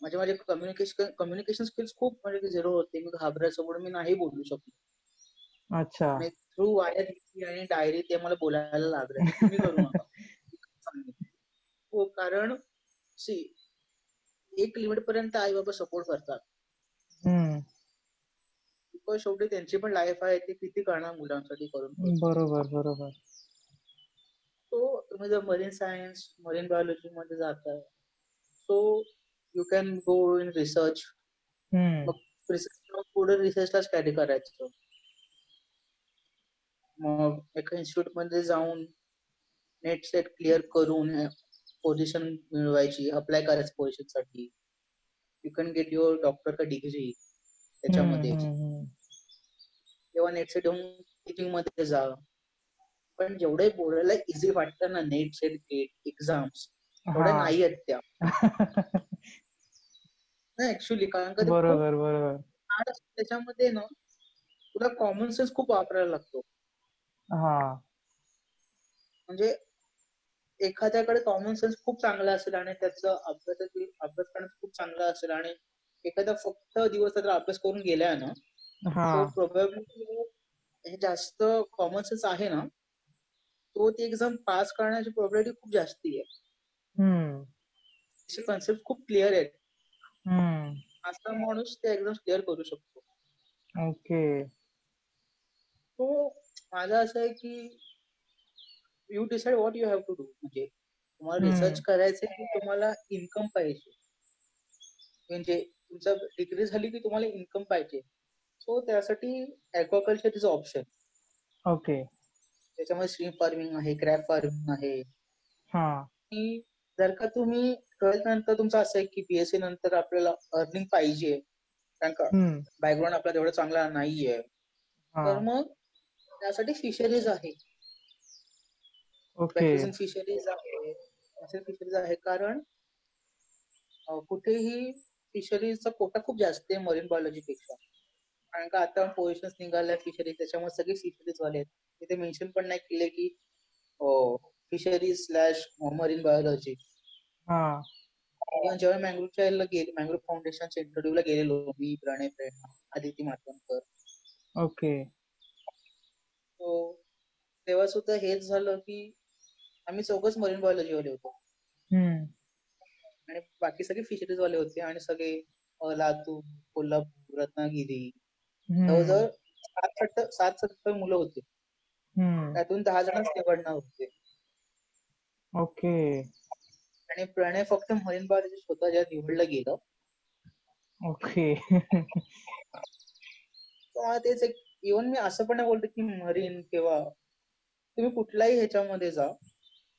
[SPEAKER 2] म्हणजे माझे कम्युनिकेशन कम्युनिकेशन स्किल्स खूप म्हणजे झिरो होते. मी घाबरायचं म्हणून मी नाही बोलू शकलो.
[SPEAKER 1] अच्छा.
[SPEAKER 2] थ्रू वायर आणि डायरी ते मला बोलायला लागलं. तुम्ही करू हो कारण सी एक लिमिट पर्यंत आई बाबा सपोर्ट करतात. बिकॉज शेवटी त्यांची पण लाईफ आहे ते किती करणार मुलांसाठी करून
[SPEAKER 1] बरोबर बरोबर.
[SPEAKER 2] सो तुम्ही जर मरीन सायन्स मरीन बायोलॉजी मध्ये जाताय so you can go in research पुढे रिसर्चलाच कॅरी करायचं. मग एका इन्स्टिट्यूटमध्ये जाऊन नेट सेट क्लिअर करून पोझिशन मिळवायची अप्लाय करायचं पोझिशनसाठी. You can get your doctor का डिग्री त्याच्यामध्ये. तेव्हा नेट सेट येऊन टीचिंगमध्ये जा. पण जेवढे बोलायला इझी वाटतं ना नेट सेट गेट एक्झाम्स तेवढ्या नाही आहेत त्या. ऍक्च्युली कारण का
[SPEAKER 1] बरोबर बरोबर.
[SPEAKER 2] त्याच्यामध्ये ना तुला कॉमन सेन्स खूप वापरायला लागतो. म्हणजे एखाद्याकडे कॉमन सेन्स खूप चांगला असेल आणि त्याचं अभ्यासातील अभ्यास करणं खूप चांगला असेल आणि एखादा फक्त दिवस त्याचा अभ्यास करून गेलाय ना तो प्रोबॅबिलिटी जास्त कॉमन सेन्स आहे ना तो ती एक्झाम पास करण्याची प्रोबॅबिलिटी खूप जास्ती आहे. कन्सेप्ट खूप क्लिअर आहे. असा माणूस ते एक्झाम क्लिअर करू शकतो.
[SPEAKER 1] ओके.
[SPEAKER 2] तो माझं असं आहे की you decide what you have to do म्हणजे तुम्हाला रिसर्च करायचंय की तुम्हाला इन्कम पाहिजे. म्हणजे तुमचा डिग्री झाली की तुम्हाला इन्कम पाहिजे. सो त्यासाठी ऍक्वाकल्चर इज ऑप्शन
[SPEAKER 1] ओके
[SPEAKER 2] त्याच्यामध्ये स्ट्रीम फार्मिंग आहे क्रॅप फार्मिंग आहे. जर का तुम्ही ट्वेल्थ नंतर तुमचं असं आहे की बीएससी नंतर आपल्याला अर्निंग पाहिजे. कारण का बॅकग्राऊंड आपला तेवढा चांगला नाहीये. तर मग त्यासाठी फिशरीज आहे. फिशरीज आहे. फिशरीज आहे कारण कुठेही फिशरीजचा कोटा खूप जास्त आहे मरीन बायोलॉजी पेक्षा. कारण का आता पोझिशन निघाल्या फिशरीज त्याच्यामुळे सगळे फिशरीज वाले आहेत. तिथे मेन्शन पण नाही केले की फिशरीज स्लॅश मरीन बायोलॉजी जेव्हा मँग्रोवच्या गेले मँग्रोव फाउंडेशनच्या इंटरव्ह्यूला गेलेलो मी प्रणय प्रेरणा आदिती मातवणकर
[SPEAKER 1] ओके
[SPEAKER 2] तेव्हा सुद्धा हेच झालं की आम्ही चौकच मरीन बायोलॉजी वाले होतो. आणि बाकी सगळे फिशरीज वाले होते आणि सगळे लातूर कोल्हापूर रत्नागिरी. जवळजवळ सात सात सत्तर मुलं होते. त्यातून दहा जणच निवडणार होते.
[SPEAKER 1] ओके.
[SPEAKER 2] आणि प्रणय फक्त मरीन बायोलॉजी स्वतः ज्या निवडलं गेलं.
[SPEAKER 1] ओके.
[SPEAKER 2] तेच एक इव्हन मी असं पण नाही बोलतो की मरीन किंवा तुम्ही कुठल्याही ह्याच्यामध्ये जा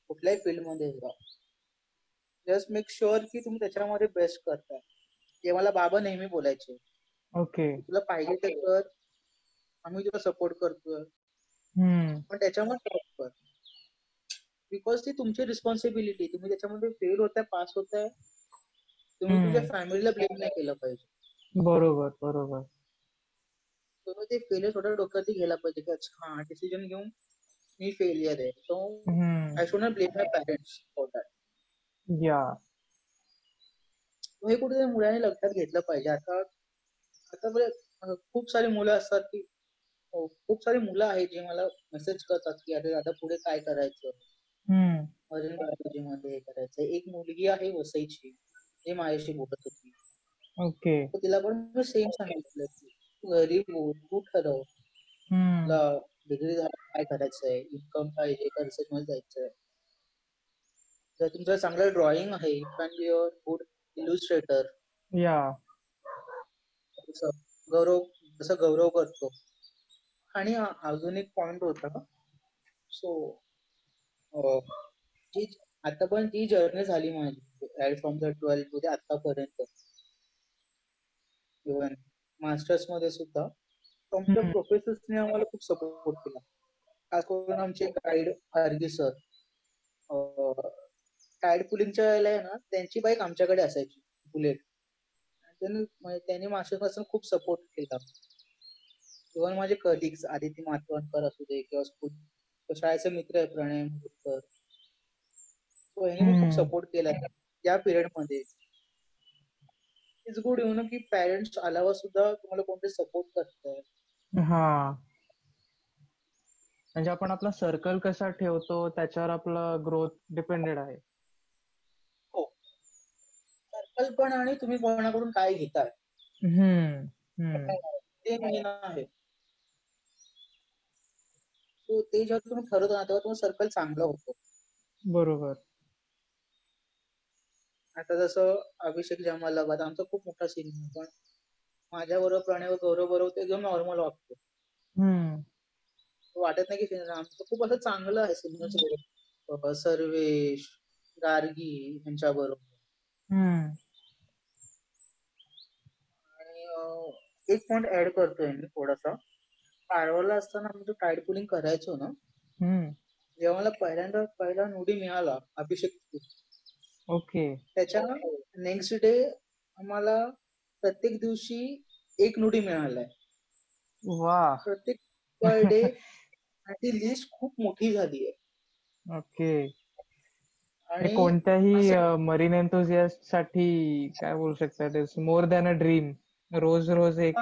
[SPEAKER 2] कुठल्याही फील्डमध्ये जा. जस्ट मेक शुअर की तुम्ही त्याच्यामध्ये बेस्ट करताय. ते मला बाबा नेहमी बोलायचे.
[SPEAKER 1] ओके
[SPEAKER 2] तुला पाहिजे ते कर. आम्ही तुला सपोर्ट करतोय. पण त्याच्यामध्ये कर. बिकॉज ती तुमची रिस्पॉन्सिबिलिटी तुम्ही त्याच्यामध्ये फेल होताय पास होताय. तुम्ही तुमच्या फॅमिलीला ब्लेम नाही केलं पाहिजे.
[SPEAKER 1] बरोबर बरोबर.
[SPEAKER 2] ते फेलियर थोडं डोक्यात घ्यायला पाहिजे की अच्छा हा डिसिजन घेऊन मी फेलियर आहे. So I should not blame my parents for that
[SPEAKER 1] yeah.
[SPEAKER 2] हे कुठे मुलांनी लक्षात घेतलं पाहिजे. आता आता बरं खूप सारी मुलं असतात की खूप सारी मुलं आहेत जे मला मेसेज करतात की अरे दादा पुढे काय करायचं? मरीन बायोलॉजी मध्ये हे करायचं. एक मुलगी आहे वसईची जे माझ्याशी बोलत होती.
[SPEAKER 1] ओके.
[SPEAKER 2] तिला पण सेम सांगितलं की घरी तू ठरव. तुला डिग्री झाली काय करायचंय? इन्कम पाहिजे का रिसर्च मध्ये जायचंय. जर तुमचं चांगलं ड्रॉइंग आहे you can be your good illustrator
[SPEAKER 1] या
[SPEAKER 2] गौरव जसं गौरव करतो. आणि अजून एक पॉइंट होता. सो जी आता पण ती जर्नी झाली माझी. फ्रॉम द ट्वेल्थ टू आतापर्यंत. इव्हन मास्टर्समध्ये सुद्धा आमच्या प्रोफेसर्सने आम्हाला खूप सपोर्ट केला. खास करून आमचे गाईड आरगी सर टाईड पुलिंगच्या वेळेला आहे ना त्यांची बाईक आमच्याकडे असायची बुलेट. त्यांनी त्यांनी मागच्यापासून खूप सपोर्ट केला. इव्हन माझे कलिग्स आदिती मातवणकर असू दे किंवा स्कूल शाळेचे मित्र आहे प्रणय मुरकर यांनी खूप सपोर्ट केला या पिरियडमध्ये. इट्स गुड यु नो की पॅरेंट्स आल्यावर सुद्धा तुम्हाला कोणते सपोर्ट करतात
[SPEAKER 1] हा. म्हणजे आपण आपला सर्कल कसा ठेवतो त्याच्यावर आपला ग्रोथ डिपेंडेड आहे.
[SPEAKER 2] हो. सर्कल पण आणि तुम्ही कोणाकडून काय घेताय? ते मेन आहे. ते जेव्हा तुम्ही ठरवतो ना तेव्हा तुमचं सर्कल चांगलं होतं.
[SPEAKER 1] बरोबर.
[SPEAKER 2] आता जसं अभिषेक जमालाबाद आमचा खूप मोठा सिनेमा पण माझ्या बरोबर प्रणय गौरव बरोबर ते एकदम नॉर्मल वागतो. वाटत नाही की आमचं खूप असं चांगलं आहे सिनेमाचं सर्वेश गार्गी यांच्या बरोबर आणि एक पॉइंट ऍड करतोय मी थोडासा. कारवारला असताना आम्ही जो टाईड पुलिंग करायचो ना जेव्हा मला पहिल्यांदा पहिला नुडी मिळाला अभिषेक
[SPEAKER 1] ओके.
[SPEAKER 2] त्याच्या नेक्स्ट डे आम्हाला प्रत्येक दिवशी एक नुडी मिळालाय.
[SPEAKER 1] वा
[SPEAKER 2] प्रत्येक पर डे ती लिस्ट खूप मोठी झाली आहे.
[SPEAKER 1] ओके. आणि कोणत्याही मरीन एन्थुझियास्टसाठी काय बोलू शकता मोर दॅन अ ड्रीम रोज रोज एक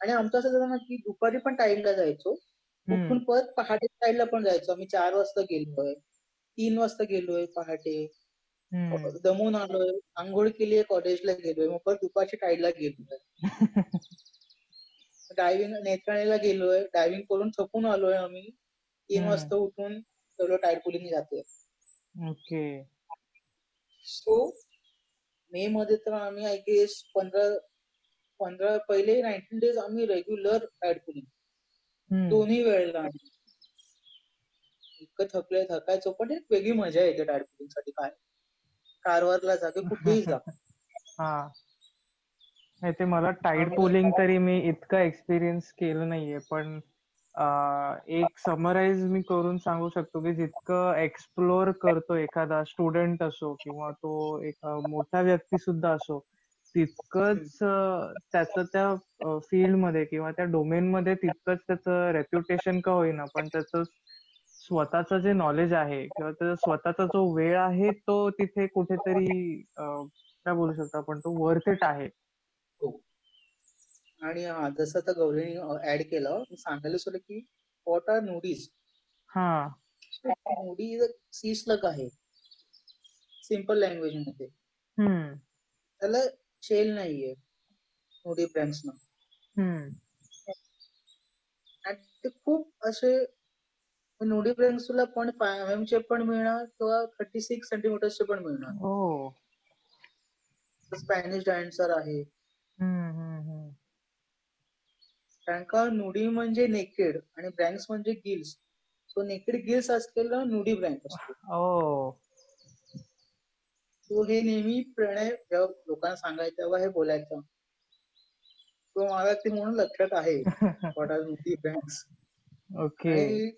[SPEAKER 2] आणि आमचं असं झालं ना की दुपारी पण टाईमला जायचो. उठून परत पहाटे टाईमला पण जायचो. आम्ही चार वाजता गेलोय. तीन वाजता गेलोय पहाटे. दमून आलोय. आंघोळ केली कॉलेजला गेलोय. मग परत दुपारच्या टाईडला गेलोय. डायव्हिंग नेत्राणीला गेलोय. डायव्हिंग करून थकून आलोय आम्ही. तीन वाजता उठून सगळं टाईड पुलिंग जाते.
[SPEAKER 1] ओके.
[SPEAKER 2] सो मे मध्ये तर आम्ही आय गेस पंधरा पंधरा पहिले नाईन्टीन डेज आम्ही रेग्युलर टाईड पुलिंग दोन्ही वेळेला इतकं थकले थकायचो पण एक वेगळी मजा येते पुलिंगसाठी काय कारवारला जा की कुठेही जा.
[SPEAKER 1] हा. ते मला टाईड पुलिंग तरी मी इतकं एक्सपिरियन्स केलं नाहीये पण एक समराइज मी करून सांगू शकतो की जितकं एक्सप्लोर करतो एखादा स्टुडंट असो किंवा तो एक मोठा व्यक्ती सुद्धा असो तितकंच त्याचं त्या फील्डमध्ये किंवा त्या डोमेन मध्ये तितकंच त्याचं रेप्युटेशन का होईना पण त्याचं स्वतःच जे नॉलेज आहे किंवा त्याचा स्वतःचा जो वेळ आहे तो तिथे कुठेतरी काय बोलू शकतो आपण तो वर्थ इट आहे.
[SPEAKER 2] आणि जसं आता गौरीने ऍड केलं सांगायला सुद्धा की व्हॉट आर नोडीज
[SPEAKER 1] हा.
[SPEAKER 2] नोडी सी आहे सिंपल लँग्वेजमध्ये. त्याला शेल नाहीये. नोडी ब्रँड्स आणि ते खूप असे नोडी ब्रँड्स तुला पॉईंट फाय एम चे पण मिळणार किंवा थर्टी सिक्स सेंटीमीटरचे पण मिळणार. स्पॅनिश डायन्सर आहे. कारण का नुडी म्हणजे नेकेड आणि ब्रँक्स म्हणजे गिल्स सो नेकेड गिल्स असलेला नुडी ब्रँक असतो तो हे नेहमी प्रणय जेव्हा लोकांना सांगायचं तेव्हा हे बोलायचं. तो मला ते म्हणून लक्षात आहे. What are nudibranchs
[SPEAKER 1] okay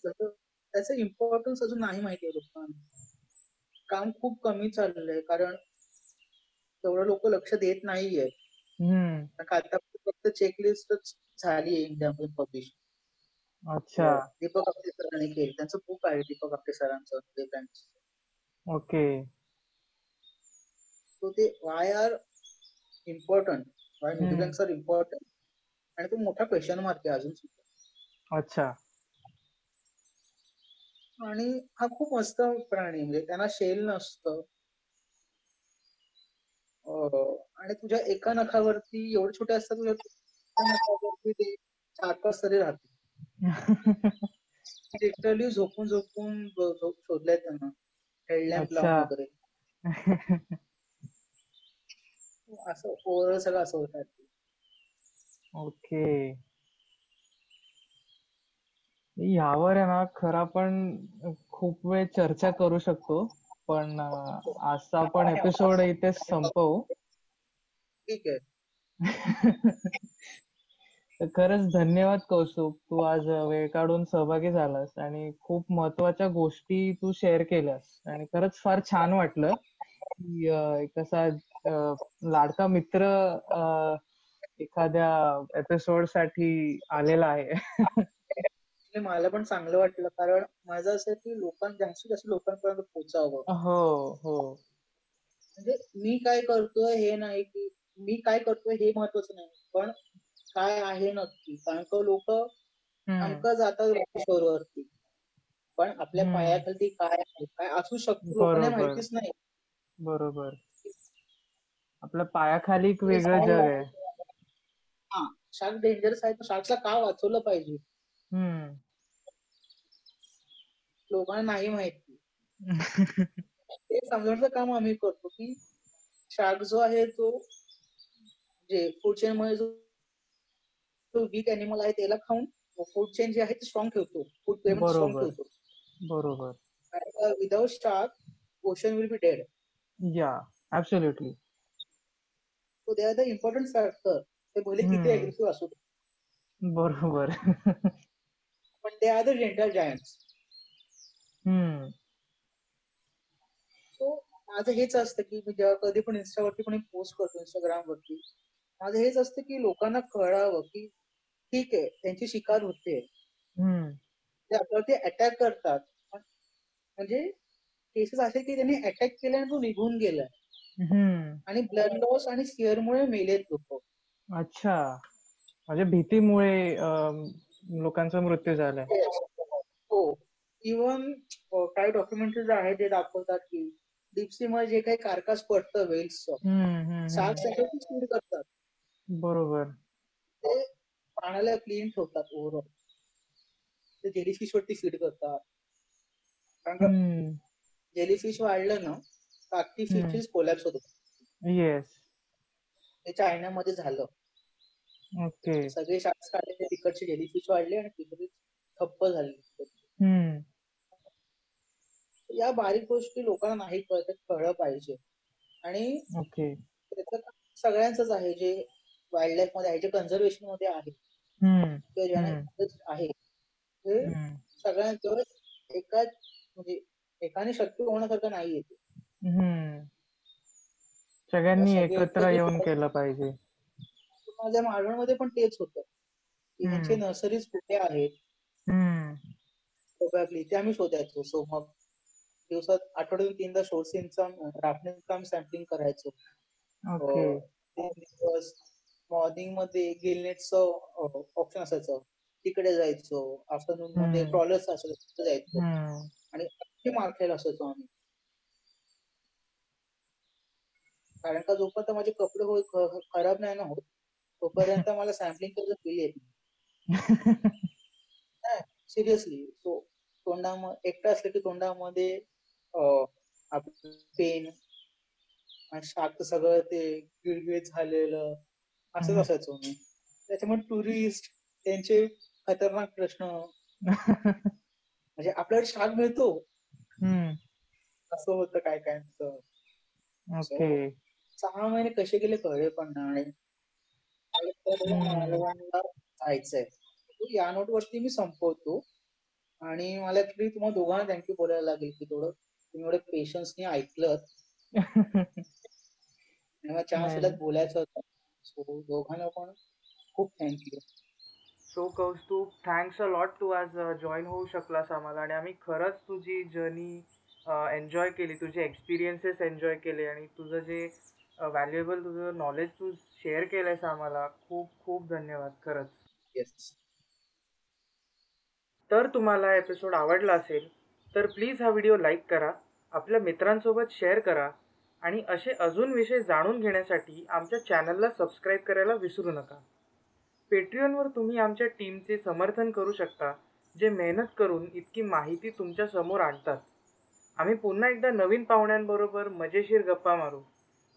[SPEAKER 2] त्याचं इम्पॉर्टन्स अजून नाही माहिती आहे लोकांना. काम खूप कमी चाललंय कारण तेवढं लोक लक्ष देत नाहीये. आता फक्त चेकलिस्टच झाली आहे इंडियामध्ये पब्लिश
[SPEAKER 1] अच्छा.
[SPEAKER 2] दीपक आपटे सरांनी केली. त्यांचं बुक आहे दीपक आपटे सरांचं
[SPEAKER 1] ओके.
[SPEAKER 2] सो ते why are important why are important आणि तो मोठा क्वेश्चन मार्क आहे अजून सुद्धा.
[SPEAKER 1] अच्छा.
[SPEAKER 2] आणि हा खूप मस्त प्राणी म्हणजे त्यांना शेल नसतं. आणि तुझ्या एका नखावरती एवढे छोटे असतात तुझ्या नखावरती ते चार पाच तरी राहते. लिटरली झोपून झोपून शोधलाय त्यांना. हेडलॅम्प लावून वगैरे. असं ओव्हरऑल सगळं असं होत
[SPEAKER 1] ओके यावर आहे ना खरं आपण खूप वेळ चर्चा करू शकतो पण आजचा आपण एपिसोड इथे संपवू
[SPEAKER 2] ठीक आहे
[SPEAKER 1] खरंच धन्यवाद कौस्तुभ. तू आज वेळ काढून सहभागी झालास आणि खूप महत्त्वाच्या गोष्टी तू शेअर केल्यास आणि खरंच फार छान वाटलं, की एक असा लाडका मित्र एखाद्या एपिसोडसाठी आलेला आहे.
[SPEAKER 2] मला पण चांगलं वाटलं. कारण माझं असं की लोकांना जास्तीत जास्त लोकांपर्यंत पोहोचावं.
[SPEAKER 1] हो, हो.
[SPEAKER 2] म्हणजे मी काय करतोय हे नाही की मी काय करतोय हे महत्वाचं नाही. पण काय आहे नक्की? कारण का लोक नेमकं जातात वरती पण आपल्या पायाखाली काय आहे? काय असू शकतो लोकांना माहितीच नाही.
[SPEAKER 1] बरोबर. आपल्या पायाखाली एक वेगळं जग आहे.
[SPEAKER 2] हा शार्क डेंजरस आहे तर शार्कला का वाचवलं पाहिजे? लोकांना नाही माहिती. ते समजण्याचं काम आम्ही करतो की शार्क जो आहे तो जे फूड चेन मध्ये जो वीक अॅनिमल आहे त्याला खाऊन फूड चेन जे आहे ते स्ट्रॉंग ठेवतो. फूड पेमेंट स्ट्रॉंग ठेवतो.
[SPEAKER 1] बरोबर.
[SPEAKER 2] Without shark ocean will be dead
[SPEAKER 1] या absolutely
[SPEAKER 2] so they are the important factor ते भले किती अग्रेसिव्ह असू
[SPEAKER 1] बरोबर.
[SPEAKER 2] पण ते are the gentle giants so माझं हेच असतं की मी जेव्हा कधी पण इन्स्टावरती पण पोस्ट करतो इंस्टाग्राम वरती माझं हेच असतं की लोकांना कळावं की ठीक आहे त्यांची शिकार होते. ते आपल्यावरती अटॅक करतात. म्हणजे केसेस असे की त्यांनी अटॅक केला आणि तो निघून गेलाय आणि ब्लड लॉस आणि मुळे मेलेत लोक.
[SPEAKER 1] अच्छा. म्हणजे भीतीमुळे लोकांचा मृत्यू झालाय.
[SPEAKER 2] हो इवन काही डॉक्युमेंटरीज आहेत जे दाखवतात की डीपसी मध्ये जे काही कारकास पडतं वेल्स साग फीड करतात.
[SPEAKER 1] बरोबर.
[SPEAKER 2] ते पाण्याला क्लीन ठेवतात ओव्हरऑल ते जेलीफिश वरती फीड करतात. कारण जेलीफिश वाढलं ना बाकी फिशेस कोलॅप्स होत
[SPEAKER 1] येस
[SPEAKER 2] ते चायनामध्ये झालं.
[SPEAKER 1] ओके.
[SPEAKER 2] सगळे शास्त्र काढले तिकडचे जेलीफिश वाढले आणि तिकडे ठप्प झाले. या बारीक गोष्टी लोकांना नाही कळत कळलं पाहिजे. आणि
[SPEAKER 1] ओके.
[SPEAKER 2] त्याच सगळ्यांच आहे जे वाईल्ड लाईफमध्ये आहे जे कन्झर्वेशनमध्ये आहे. किंवा ज्यांना आहे. ते सगळ्यांचं एकाच म्हणजे एकाने शक्य होण्यासारखं नाही येते
[SPEAKER 1] सगळ्यांनी एकत्र येऊन केलं पाहिजे.
[SPEAKER 2] माझ्या मालवणमध्ये पण तेच होतं. की त्यांचे नर्सरीज कुठे आहेत? ते आम्ही शोधायचो. सो मग दिवसात आठवड्यातून तीनदा सोर्सिंगचा राफणीचं काम सॅम्पलिंग करायचो. दिवस मॉर्निंगमध्ये गिलनेटचं ऑप्शन असायचं. तिकडे जायचो. आफ्टरनून मध्ये ट्रॉलर्स असायचं तिकडे जायचो. आणि मार्केट असायचो आम्ही. कारण का जोपर्यंत माझे कपडे खराब नाही ना होत तोपर्यंत मला सॅम्पलिंग करायचं फील येत नाही सिरियसली तो तोंडामध्ये एकटा असलं की तोंडामध्ये पेन शाक सगळं ते गिळगिळ झालेलं असंच असायचो मी. त्याच्यामुळे टुरिस्ट त्यांचे खतरनाक प्रश्न. म्हणजे आपल्याला शाक मिळतो. असं होतं काय काय सहा महिने कसे गेले कळले पण नाही. जायचंय. या नोट वरती मी संपवतो. आणि मला ऍक्च्युली तुम्हाला दोघांना थँक्यू बोलायला लागेल की थोडं तुम्ही एवढं पेशन्सने ऐकलं चान्स बोलायचं होतं. सो दोघांना पण खूप thank you
[SPEAKER 1] so Kaustubh thanks a lot तू आज जॉईन होऊ शकलास आम्हाला. आणि आम्ही खरंच तुझी जर्नी एन्जॉय केली. तुझे एक्सपिरियन्सेस एन्जॉय केले. आणि तुझं जे व्हॅल्युएबल तुझं नॉलेज तू शेअर केलंयस आम्हाला. खूप खूप धन्यवाद खरंच. तर तुम्हाला एपिसोड आवडला असेल तर प्लीज हा व्हिडिओ लाईक करा आपल्या मित्रांसोबत शेअर करा आणि असे अजून विषय जाणून घेण्यासाठी आमच्या चॅनलला सबस्क्राईब करायला विसरू नका. पेट्रियनवर तुम्ही आमच्या टीमचे समर्थन करू शकता जे मेहनत करून इतकी माहिती तुमच्यासमोर आणतात. आम्ही पुन्हा एकदा नवीन पाहुण्यांबरोबर मजेशीर गप्पा मारू.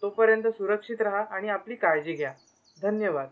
[SPEAKER 1] तोपर्यंत सुरक्षित राहा आणि आपली काळजी घ्या. धन्यवाद.